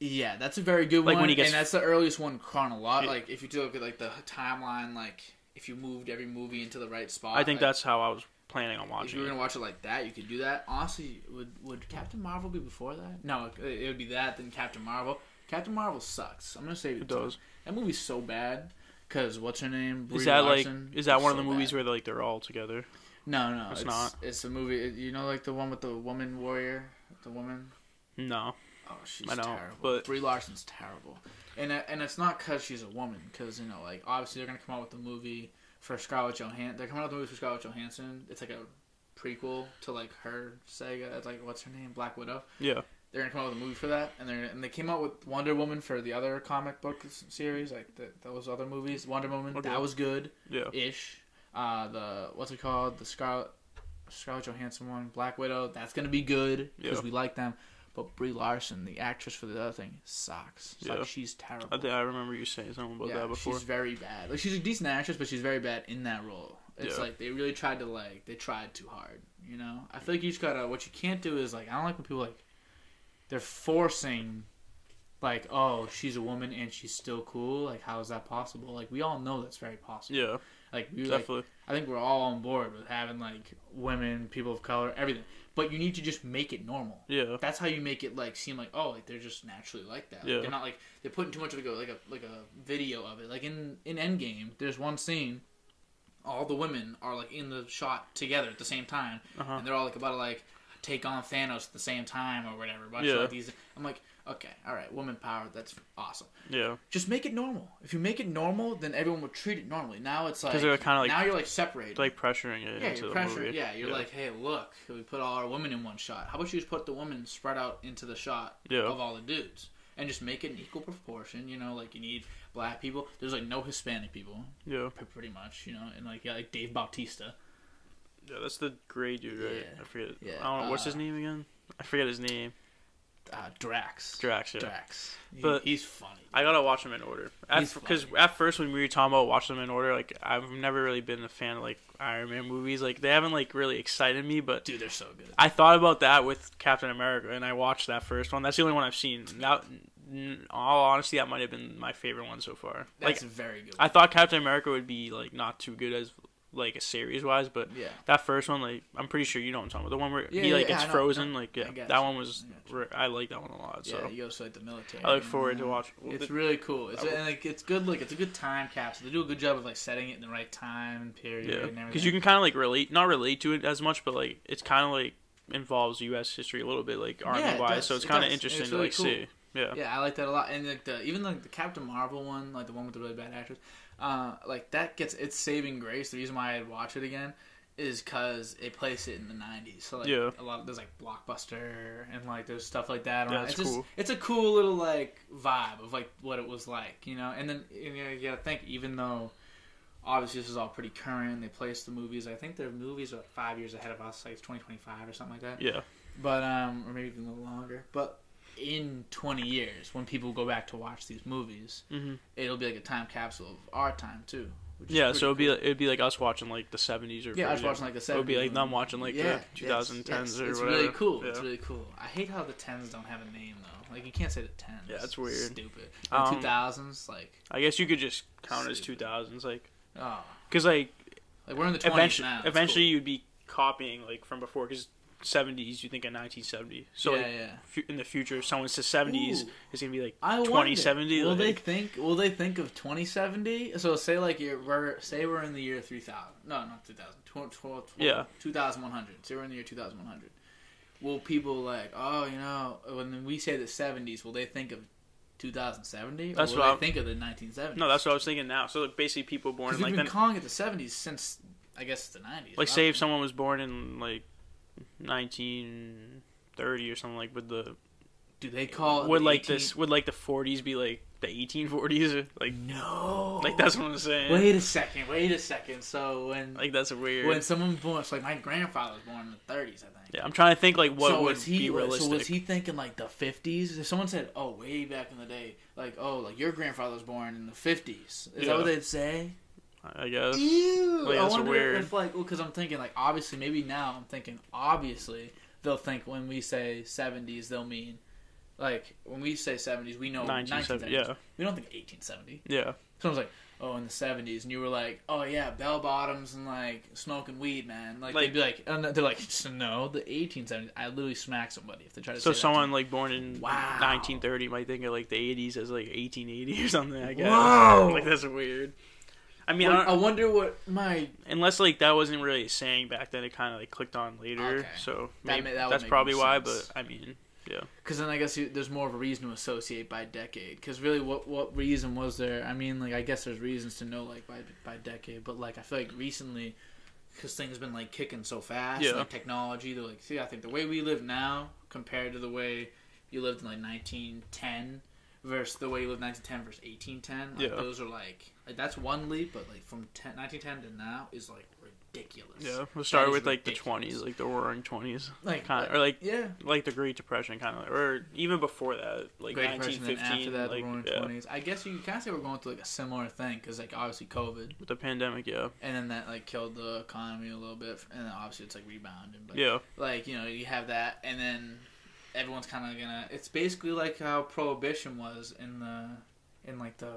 Yeah, that's a very good Like, one. when he gets- and that's the earliest one chronological. Like if you look at like the timeline, like if you moved every movie into the right spot. I think like, that's how I was planning on watching. If you were gonna watch it like that, you could do that. Honestly, would would Captain Marvel be before that? No, it, it would be that then Captain Marvel. Captain Marvel sucks. I'm gonna say It does. That movie's so bad. Cause what's her name? Is that Larson like is that is one of the movies bad. where like they're all together? No, no, It's it's, not. It's a movie. You know, like the one with the woman warrior, the woman. No. Oh, she's I know, terrible. but- Brie Larson's terrible, and uh, and it's not because she's a woman. Because you know, like obviously they're gonna come out with the movie for Scarlett Johansson. They're coming out with the movie for Scarlett Johansson. It's like a prequel to like her saga. It's like what's her name, Black Widow. Yeah. They're gonna come out with a movie for that, and they and they came out with Wonder Woman for the other comic book series, like the, those other movies. Wonder Woman Okay. that was good Yeah. ish. Uh, the what's it called? The Scarlet Scarlett Johansson one, Black Widow. That's gonna be good because Yeah. we like them. But Brie Larson, the actress for the other thing, sucks. It's Yeah. like she's terrible. I think I remember you saying something about yeah, that before. she's very bad. Like she's a decent actress, but she's very bad in that role. It's Yeah. like they really tried to like they tried too hard. You know, I feel like you just gotta. What you can't do is like I don't like when people like they're forcing like oh she's a woman and she's still cool. Like how is that possible? Like we all know that's very possible. Yeah, Like we like definitely. I think we're all on board with having like women, people of color, everything. But you need to just make it normal. Yeah. That's how you make it like seem like oh like they're just naturally like that. Like, Yeah. they're not like they're putting too much of a like a like a video of it. Like in in Endgame, there's one scene, all the women are like in the shot together at the same time, Uh-huh. and they're all like about to like take on Thanos at the same time or whatever. Bunch Yeah. of, like these. I'm like okay, all right, woman power, that's awesome. Yeah. Just make it normal. If you make it normal, then everyone will treat it normally. Now it's like they're kinda like- now you're like separated. Like pressuring it Yeah, into you're movie. Yeah, you're like, hey, look, we put all our women in one shot. How about you just put the women spread out into the shot Yeah. of all the dudes, and just make it an equal proportion? You know, like you need black people. There's like no Hispanic people, Yeah. pretty much. You know, and like yeah, like Dave Bautista. Yeah, that's the gray dude, right? Yeah. I forget. Yeah, I don't know. What's his uh, name again? I forget his name. Uh, Drax. Drax, yeah. Drax. But- he's funny. I gotta watch them in order. Because funny. at first when we were talking about watching them in order, like I've never really been a fan of like Iron Man movies. Like they haven't like really excited me. But Dude, they're so good. I thought about that with Captain America, and I watched that first one. That's the only one I've seen. Now, in all honesty, that might have been my favorite one so far. That's like very good. I thought Captain America would be like not too good as like a series wise, but yeah. that first one, like I'm pretty sure you know what I'm talking about. The one where Yeah, he like yeah, gets frozen, like yeah, that you. one was. I got you. re- I like that one a lot. So Yeah, he goes to like the military. I look forward to uh, watch. It's really cool. It's and like it's good. Like it's a good time capsule. They do a good job of like setting it in the right time and period. yeah, because you can kind of like relate, not relate to it as much, but like it's kind of like involves U.S. history a little bit, like army wise. does. So it's It kind of interesting It's to really like cool. see. Yeah. Yeah, I like that a lot. And like the even like the Captain Marvel one, like the one with the really bad actress, uh, like that gets its saving grace. The reason why I'd watch it again is because it placed it in the '90s. So like Yeah. a lot of there's like Blockbuster and like there's stuff like that. Yeah, it's it's just it's a cool little like vibe of like what it was like, you know. And then you, know, you gotta think even though. Obviously, this is all pretty current. They placed the movies. I think their movies are like five years ahead of us, like it's 2025 or something like that Yeah. but um, or maybe even a little longer. But in 20 years, when people go back to watch these movies, hmm it'll be like a time capsule of our time too. Yeah, so it'd be cool. like, it'd be like us watching like the seventies or yeah, was watching like the 70s. It would be like them watching like yeah, the two thousand tens yes, or It's whatever. really cool. Yeah. It's really cool. I hate how the tens don't have a name though. Like you can't say the tens. Yeah, it's weird. Stupid. Um, Two thousands, like I guess you could just count as 2000s like oh, because like like we're in the twenties eventually, now. It's eventually cool. you'd be copying like from before because seventies you think of nineteen seventy. So yeah, like yeah. in the future, if someone says seventies, it's gonna be like I 2070, Will they think? Will they think of 2070? So say like you're, we're say we're in the year 3000. No, not 2000. 12, 12, Yeah. 2100. Say we're in the year 2100. Will people like, oh, you know, when we say the 70s, will they think of 2070? That's will what I'm- think of the 1970s? no. That's what I was thinking now. So like basically, people born in we've like been then, calling it the 70s since I guess the 90s. like say if someone was born in like nineteen thirty or something like with the do they call it would the like 18 this would like the forties be like the eighteen forties like No. like that's what I'm saying. Wait a second. Wait a second. So when Like that's weird. when someone born, like my grandfather was born in the 30s, I think. yeah, I'm trying to think like what so would was he? be realistic. So was he thinking like the fifties? If someone said, "Oh, way back in the day," like, "Oh, like your grandfather was born in the 50s. Is Yeah. that what they'd say? I guess. Ew. Like, I that's wonder weird. if like, well, because I'm thinking like, obviously, maybe now I'm thinking, obviously, they'll think when we say 70s, they'll mean like when we say 70s, we know 1970. 1970s. Yeah, We don't think 1870. yeah. Someone's like, "Oh, in the 70s," and you were like, "Oh yeah, bell bottoms and like smoking weed, man." Like, Like- they'd be like, and uh, they're like, "No, the 1870s." I literally smack somebody if they try to. So say that to someone me. like born in Wow. 1930 might think of like the 80s as like 1880 or something. I guess. Whoa. Like that's weird. I mean, I I wonder what my unless like that wasn't really a saying back then, it kind of like clicked on later. Okay. So maybe ma- that that's probably why. But I mean, yeah, because then I guess you, there's more of a reason to associate by decade. Because really, what what reason was there? I mean, like I guess there's reasons to know like by by decade, but like I feel like recently, because things have been like kicking so fast, Yeah. like technology. They're like, see, I think the way we live now compared to the way you lived in like 1910 versus the way you lived 1910 versus 1810, like, Yeah. those are like like that's one leap, but like from 10, 1910 to now is like ridiculous. yeah. We'll start with like ridiculous. the 20s, like the Roaring 20s, like kind of, or like yeah. like the Great Depression, kind of, or even before that, like Great 1915. after that, like, the Roaring yeah, Twenties. I guess you can kind of say we're going through like a similar thing because, like, obviously COVID, with the pandemic. Yeah, and then that like killed the economy a little bit, and then obviously it's like rebounding. But yeah, like you know, you have that, and then everyone's kind of gonna. It's basically like how prohibition was in the in like the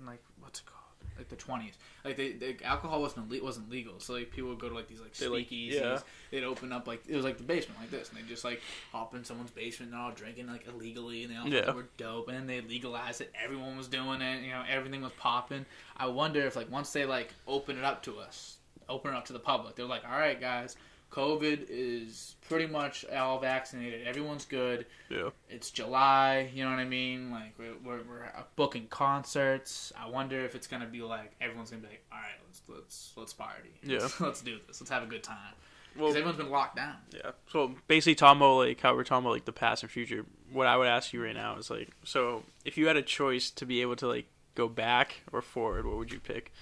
in like what's it called like the twenties. Like they, they alcohol wasn't le- wasn't legal, so like people would go to like these like They, like, speakeasies. yeah. They'd open up like it was like the basement like this, and they'd just like hop in someone's basement and they're all drinking like illegally, and they all Yeah. were dope. And then they legalized it. Everyone was doing it. You know, everything was popping. I wonder if like once they like open it up to us, open it up to the public, they're like, all right, guys. COVID is pretty much all vaccinated. Everyone's good yeah. it's July, you know what I mean? Like we're, we're, we're booking concerts. I wonder if it's gonna be like everyone's gonna be like, all right, let's let's let's party. Yeah. let's, let's do this. Let's have a good time Well, because everyone's been locked down. Yeah. So basically, about like how we're talking about like the past and future. What I would ask you right now is like, so if you had a choice to be able to like go back or forward, what would you pick?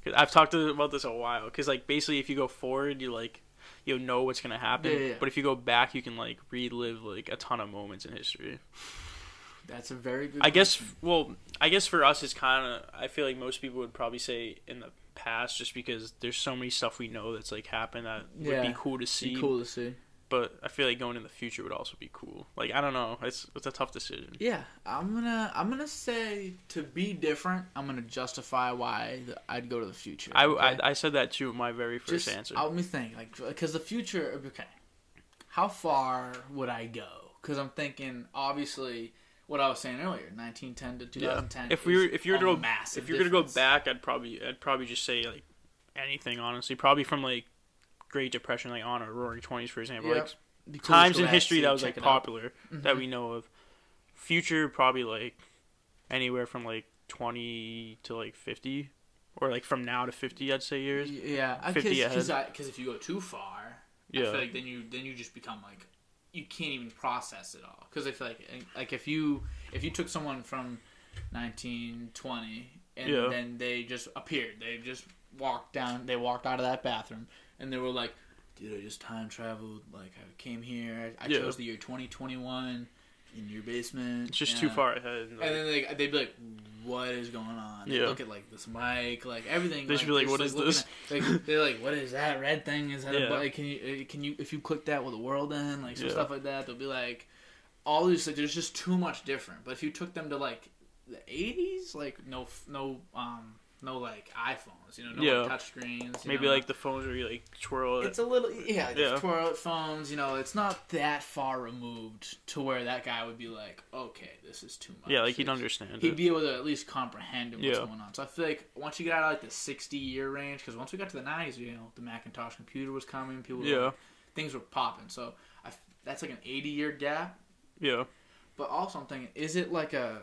Because I've talked about this a while. Because like basically, if you go forward, you like you know what's gonna happen. Yeah, yeah, yeah. But if you go back, you can like relive like a ton of moments in history. That's a very good. I guess. Well, I guess for us, it's kind of. I feel like most people would probably say in the past, just because there's so many stuff we know that's like happened that would be cool to see. Be cool to see. But I feel like going in the future would also be cool. Like I don't know, it's it's a tough decision. Yeah, I'm gonna I'm gonna say to be different. I'm gonna justify why I'd go to the future. I, okay? I, I said that too my very first Just, answer. uh, Let me think, like, because the future. Okay, how far would I go? Because I'm thinking, obviously, what I was saying earlier, 1910 to 2010. Yeah. if we were if you were to go massive if you're gonna go back, I'd probably I'd probably just say like anything honestly, probably from like Great Depression like on or Roaring Twenties for example, Yep. like cool times in history that was like popular that Mhm. we know of. Future probably like anywhere from like twenty to like fifty, or like from now to fifty, I'd say years. Yeah, 50 because because if you go too far, I Yeah, feel like then you then you just become like you can't even process it all. Because I feel like like if you if you took someone from 1920 and Yeah. then they just appeared, they just walked down, they walked out of that bathroom, and they were like, "Dude, I just time traveled. Like I came here. I Yeah. chose the year 2021 in your basement. it's just yeah." too far ahead. And then they, they'd be like, "What is going on?" They Yeah. look at like this mic, like everything. They'd just be like, "What is this?" At, like, they're like, "What is that red thing? Is that Yeah. a button? Can you uh, can you if you click that with a world in like some Yeah. stuff like that?" They'll be like, all these like there's just too much different. But if you took them to like the '80s, like no no um no like iPhones, you know, no Yeah. like, touch screens, Maybe know, like the phones where you like twirl it. it's a little yeah, Yeah. yeah. twirl phones. You know, it's not that far removed to where that guy would be like, okay, this is too much. yeah, like he'd understand. He'd it. be able to at least comprehend what's Yeah. going on. So I feel like once you get out of like the sixty year range, because once we got to the nineties, you know, the Macintosh computer was coming, people, were, Yeah, things were popping. So I that's like an eighty year gap. yeah. But also, I'm thinking, is it like a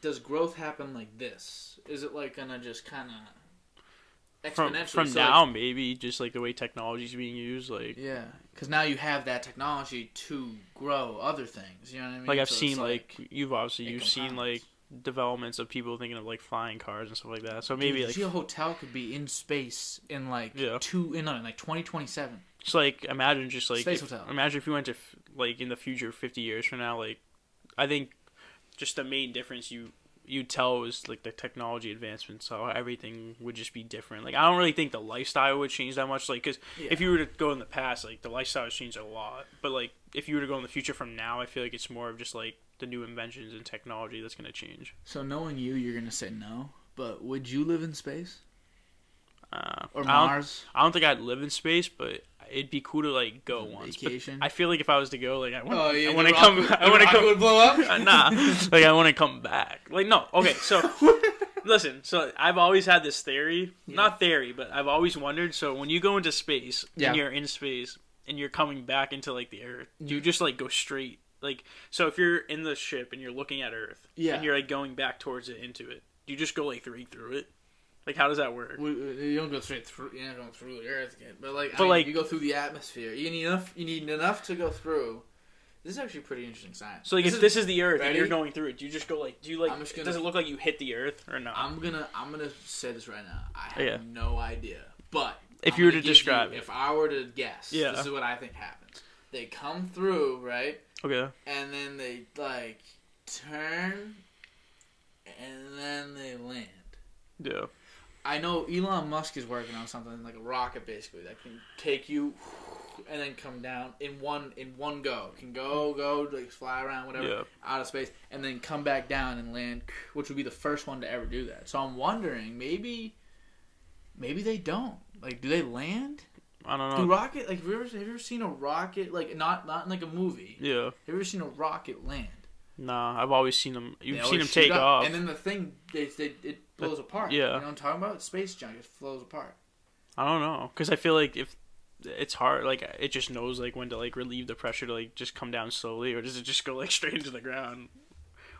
does growth happen like this? Is it like gonna just kind of From exponentially? from So, like, now, maybe just like the way technology's being used, like Yeah, because now you have that technology to grow other things. You know what I mean? like I've So seen like, you've obviously you've seen like developments of people thinking of like flying cars and stuff like that. So maybe Dude, like Geo Hotel could be in space in like Yeah. two in no, in like twenty twenty seven. Just like imagine just like Space if- Hotel. imagine if you went to like in the future, fifty years from now. Like, I think just the main difference you you tell is like the technology advancements. So everything would just be different. Like I don't really think the lifestyle would change that much. Like because if you were to go in the past, like the lifestyle has changed a lot. But like if you were to go in the future from now, I feel like it's more of just like the new inventions and technology that's gonna change. So knowing you, you're gonna say no. But would you live in space Uh, or I don't, Mars? I don't think I'd live in space, but it'd be cool to like go once. But Vacation. I feel like if I was to go, like I want, oh yeah, I want to come, would- I want to come. would blow up. Uh, nah, like I want to come back. Like no, okay. So listen, so I've always had this theory, Yeah. not theory, but I've always wondered. So when you go into space Yeah. and you're in space and you're coming back into like the Earth, do you just like go straight? Like so, if you're in the ship and you're looking at Earth, Yeah. and you're like going back towards it into it, do you just go like right through it? Like how does that work? We- You don't go straight through. You don't go through the Earth again. But like, I mean, like- you go through the atmosphere. You need enough. You need enough to go through. This is actually pretty interesting science. So like, this if is- this is the Earth and you're going through it, do you just go like, do you like? Gonna- Does it look like you hit the Earth or not? I'm gonna I'm gonna say this right now. I have Yeah. no idea. But If I'm you were to describe it. if I were to guess, Yeah. this is what I think happens. They come through right, okay. and then they like turn, and then they land. Yeah. I know Elon Musk is working on something like a rocket, basically that can take you and then come down in one in one go. Can go go like fly around whatever Yeah. out of space and then come back down and land, which would be the first one to ever do that. So I'm wondering maybe maybe they don't. Like, do they land? I don't know. Do rocket like have you, ever, have you ever seen a rocket like not not in like a movie? yeah. Have you ever seen a rocket land? Nah, I've always seen them. You've seen them take up, off. and then the thing they, they, it blows apart. yeah. you know what I'm talking about? Space junk, it flows apart. I don't know, because I feel like if it's hard, like it just knows like when to like relieve the pressure to like just come down slowly, or does it just go like straight into the ground?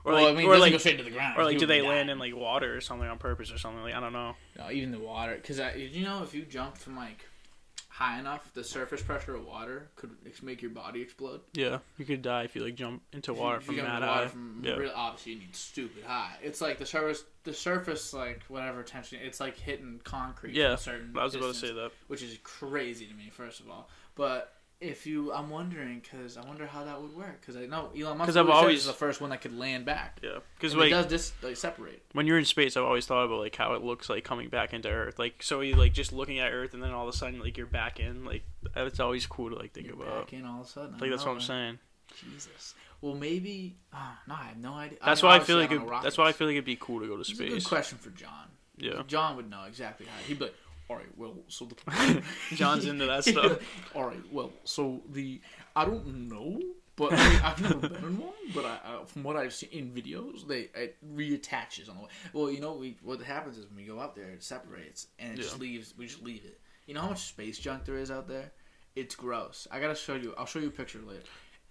Or well, like, I mean, or like, go straight to the ground. or like, do they die. land in like water or something on purpose or something? Like I don't know. No, even the water. Because I you know, if you jump from like high enough, the surface pressure of water could make your body explode. Yeah, you could die if you like jump into water from that high. From Yeah. real, obviously, you need stupid high. It's like the surface, the surface, like whatever tension. It's like hitting concrete. Yeah, a certain I was about to say that. which is crazy to me. First of all, but. If you, I'm wondering because I wonder how that would work because I know Elon Musk 'Cause I've always says always- is the first one that could land back. Yeah, because And it does this like separate. when you're in space, I've always thought about like how it looks like coming back into Earth. Like so, you like just looking at Earth, and then all of a sudden like you're back in. Like It's always cool to like think You're about. back in all of a sudden. I Like that's what I'm know, saying. Jesus. Well, maybe. Uh, no, I have no idea. That's mean, why I feel like It, that's why I feel like it'd be cool to go to a good question for John. Yeah. John would know exactly how. He'd be like, all right, well, so the. John's into that stuff. all right, well, so the. I don't know, but I mean, I've never been in one. But I, uh, from what I've seen in videos, they it reattaches on the way. Well, you know, we what happens is when we go up there, it separates and it just leaves. We just leave it. You know how much space junk there is out there? It's gross. I gotta show you. I'll show you a picture later.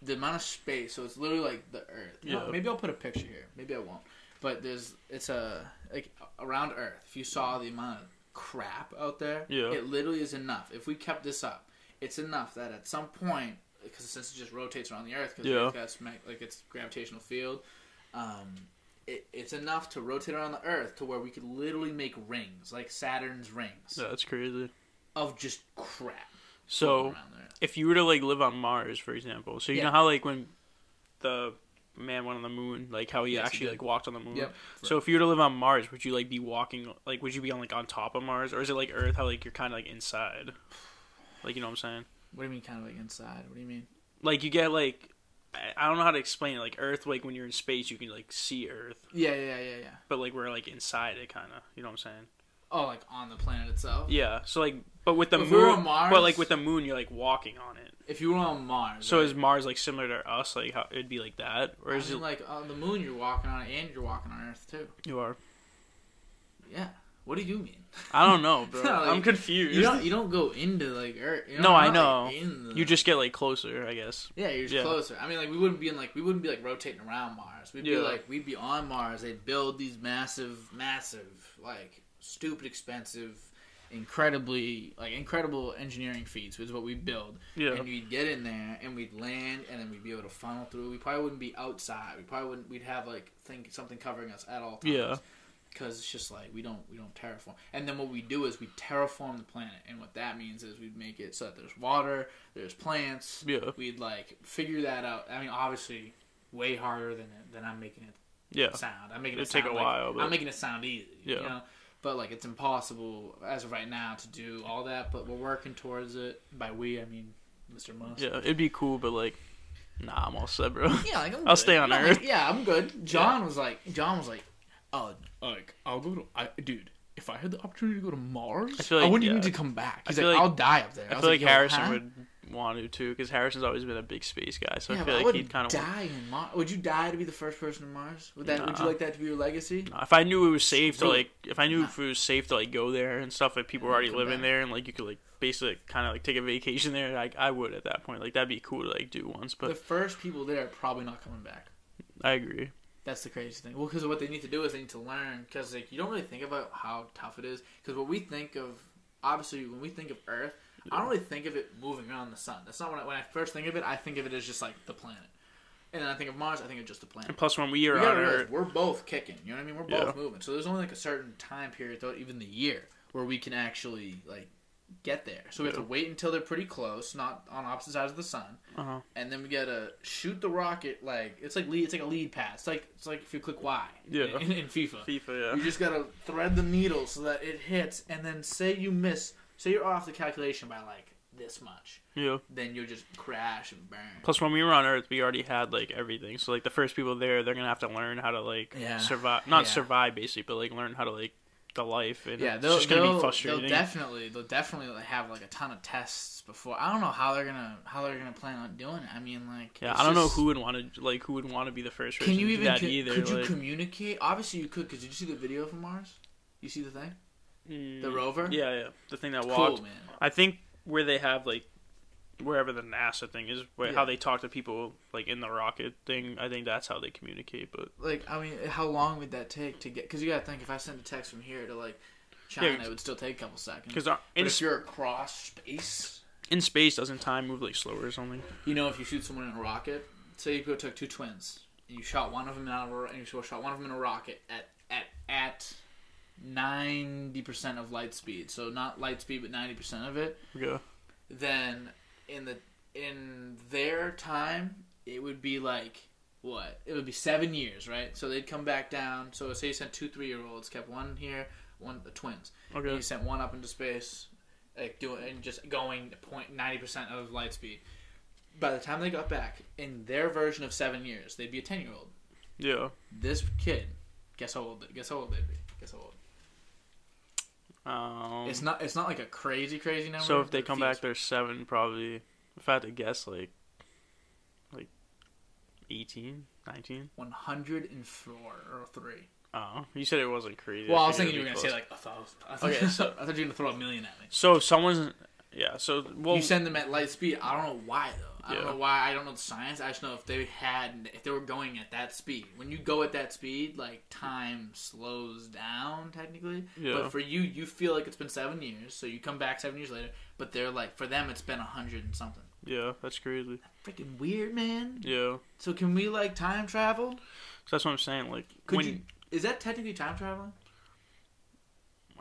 The amount of space. So it's literally like the Earth. Yeah. maybe I'll put a picture here. Maybe I won't. But there's it's a like around Earth. If you saw the amount of crap out there, Yeah. it literally is enough. If we kept this up, it's enough that at some point, because since it just rotates around the Earth, because Yeah. Got like its gravitational field, um, it, it's enough to rotate around the Earth to where we could literally make rings, like Saturn's rings, Yeah, that's crazy. of just crap. So floating around there. if you were to like live on Mars, for example, so you Yeah. know how like when the man went on the moon, like how he Yes, actually did. like walked on the moon. Yep. So if you were to live on Mars, would you like be walking like would you be on like on top of Mars or is it like Earth how like you're kind of like inside? Like you know what I'm saying? What do you mean, kind of like inside? What do you mean? Like you get like I- don't know how to explain it. Like Earth, like when you're in space, you can like see Earth, Yeah, yeah, yeah, yeah. but like we're like inside it, kind of. You know what I'm saying? Oh, like on the planet itself. Yeah. So like, but with the If we moon, Mars- but like with the moon, you're like walking on it. If you were on Mars, So right? is Mars like similar to us? Like how it'd be like that, or I is mean, it like on the moon, you're walking on it, and you're walking on Earth too. you are? Yeah. What do you mean? I don't know, bro. No, like, I'm confused. You don't. You don't go into like Earth. You're No, I know. in the- You just get like closer, I guess. Yeah, you're just Yeah. closer. I mean, like we wouldn't be in like we wouldn't be like rotating around Mars. We'd Yeah. be like we'd be on Mars. They'd build these massive, massive, like stupid expensive, incredibly like incredible engineering feats which is what we build. Yeah. And we'd get in there and we'd land and then we'd be able to funnel through. We probably wouldn't be outside. We probably wouldn't. We'd have like think something covering us at all times. Yeah. Because it's just like we don't we don't terraform, and then what we do is we terraform the planet, and what that means is we'd make it so that there's water, there's plants, Yeah. we'd like figure that out. I mean, obviously, way harder than than I'm making it Yeah. sound. I'm making It'd it take sound a like- while, but- I'm making it sound easy. Yeah. You know? But like it's impossible as of right now to do all that. But we're working towards it. By we, I mean Mr. Musk. Yeah. It'd be cool, but like, nah, I'm all set, bro. Yeah, like I'm I'll good. stay on No, Earth. like, yeah, I'm good. John was like, John was like, oh, like I'll go to, I, dude. If I had the opportunity to go to Mars, I, I feel like, wouldn't yeah. even need to come back. I He's like, like- I'll die up there. I was feel like, "Yo, Harrison huh?" would want to too, because Harrison's always been a big space guy. So Yeah, I feel I like he'd kind of. die in Mars. Would you die to be the first person to Mars? Would that? Would you like that to be your legacy? If I knew it was safe to like, if I knew Nah. if it was safe to like go there and stuff, like people were already living back. there and like you could like basically kind of like take a vacation there, like I would at that point. Like that'd be cool to like do once. But the first people there are probably not coming back. I agree. That's the crazy thing. Well, because what they need to do is they need to learn. Because like you don't really think about how tough it is. Because what we think of, obviously, when we think of Earth, I don't really think of it moving around the sun. That's not when I, when I first think of it. I think of it as just like the planet. And then I think of Mars. I think of just the planet. And plus, when we are on Earth, we're both kicking. You know what I mean? We're Yeah. both moving. So there's only like a certain time period, throughout even the year, where we can actually like get there. So we have Yeah. to wait until they're pretty close, not on opposite sides of the sun uh-huh. and then we gotta shoot the rocket like it's like lead it's like a lead pass. It's like it's like if you click Y Yeah. in, in FIFA. FIFA, You just gotta thread the needle so that it hits, and then say you miss, say you're off the calculation by like this much, yeah, then you'll just crash and burn. Plus, when we were on Earth, we already had like everything. So like the first people there, they're gonna have to learn how to like Yeah. survive, not Yeah. survive basically, but like learn how to like the life. And Yeah, it's they'll, just gonna they'll, be frustrating. they'll definitely they'll definitely have like a ton of tests before. I don't know how they're gonna how they're gonna plan on doing it. I mean, like yeah, I don't know who would want to like who would want to be the first person Can you to do even that co- either. could you like, communicate? Obviously, you could. Cause did you see the video from Mars? You see the thing, mm, the rover? Yeah, yeah, the thing that walked. cool, man. I think where they have like wherever the NASA thing is, where, Yeah. how they talk to people like in the rocket thing. I think that's how they communicate. But Like, I mean, how long would that take to get? Because you gotta think, if I sent a text from here to like China, Yeah, it would still take a couple seconds. because if you're across space, in space, doesn't time move like slower or something? you know, if you shoot someone in a rocket, say you go took two twins, and you shot one of them out of a, and you shot one of them in a rocket at at at ninety percent of light speed, so not light speed, but ninety percent of it. Yeah, then in the in their time it would be like what it would be seven years right so they'd come back down so say you sent two three year olds kept one here one the twins and okay, you sent one up into space like doing and just going point ninety percent of light speed. By the time they got back in their version of seven years, they'd be a ten year old. Yeah. This kid, guess how old? Guess how old they'd be? Guess how old? Um, It's not. It's not like a crazy, crazy number. so if they come back, they're seven probably. If I had to guess, like, like 18, 19? 104 or three. Oh, you said it wasn't crazy. Well, I I was thinking you were gonna be say like a thousand. I thought, Okay, so- I thought you were gonna throw a million at me. So if someone's, yeah. So well, you send them at light speed. I don't know why though. I don't know why. I don't know the science. I just know if they had, if they were going at that speed. When you go at that speed, like time slows down technically. Yeah. But for you, you feel like it's been seven years. So you come back seven years later. But they're like, for them, it's been a hundred and something. yeah, that's crazy. Freaking weird, man. Yeah, So can we like time travel? so that's what I'm saying. Like Could when you? Is that technically time traveling?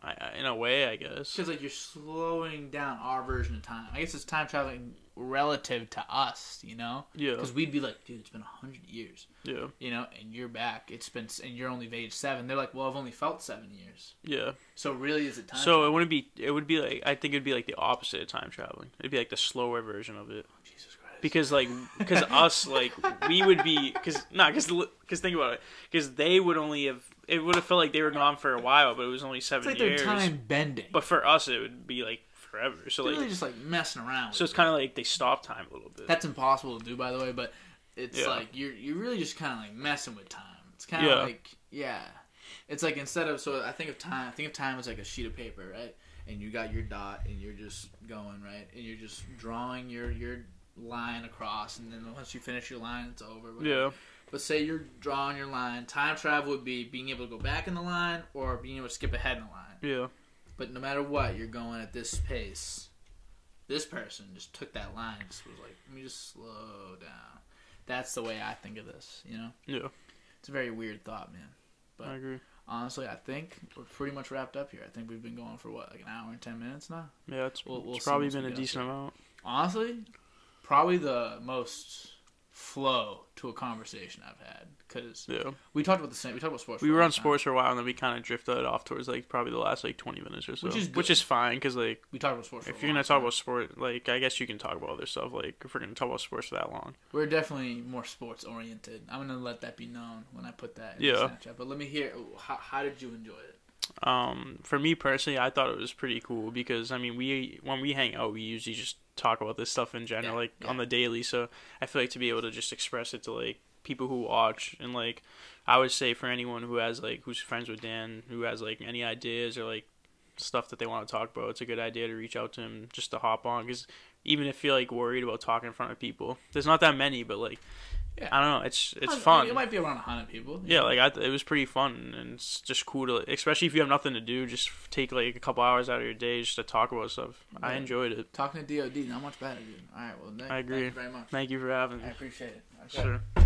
I, in a way, I guess. Because like you're slowing down our version of time. I guess it's time traveling relative to us, you know? Yeah, Because we'd be like, dude, it's been a hundred years, yeah, you know, and you're back. It's been, and you're only of age seven. They're like, well, I've only felt seven years. yeah. So really, is it time? So it wouldn't be. It would be like I think it'd be like the opposite of time traveling. It'd be like the slower version of it. Oh, Jesus Christ. Because like, because us like we would be because not because because think about it because they would only have it would have felt like they were gone for a while, but it was only it's seven like years. time bending. But for us, it would be like forever. So they're like, really just like messing around. With so it's kind of like they stop time a little bit. That's impossible to do, by the way. But it's Yeah. like you're you're really just kind of like messing with time. It's kind of Yeah. like yeah, it's like instead of so I think of time. I think of time as like a sheet of paper, right? And you got your dot, and you're just going right, and you're just drawing your your line across, and then once you finish your line, it's over. whatever. yeah, But say you're drawing your line. Time travel would be being able to go back in the line or being able to skip ahead in the line. yeah, But no matter what, you're going at this pace. This person just took that line just was like, let me just slow down. That's the way I think of this, you know? yeah. It's a very weird thought, man. But- I agree. Honestly, I think we're pretty much wrapped up here. I think we've been going for what, like an hour and 10 minutes now? Yeah, it's, We'll- we'll it's probably been a decent amount. Honestly, probably the most flow to a conversation I've had. Because Yeah, we talked about the same, we talked about sports. we were on time. sports for a while, and then we kind of drifted off towards like probably the last like twenty minutes or so, Which is which is fine because like We talked about sports. for if you're gonna talk about sport, like I guess you can talk about other stuff. Like if we're gonna talk about sports for that long, We're definitely more sports oriented. I'm gonna let that be known when I put that in Yeah. Snapchat. But let me hear how, how did you enjoy it? Um, for me personally, I thought it was pretty cool because I mean we when we hang out, we usually just talk about this stuff in general, Yeah, like yeah. on the daily. So I feel like to be able to just express it to like people who watch and like I would say for anyone who has like who's friends with Dan, who has like any ideas or like stuff that they want to talk about, it's a good idea to reach out to him just to hop on because even if you're like worried about talking in front of people, there's not that many, but like Yeah. I don't know, it's it's I mean, fun. It might be around hundred people. Yeah, like I, th- it was pretty fun, and it's just cool to, especially if you have nothing to do, just take like a couple hours out of your day just to talk about stuff. I enjoyed it. Talking to DoD, not much better, dude. All right, well, thank, I agree. Thank you very much. Thank you for having me. I appreciate it. Okay. Sure.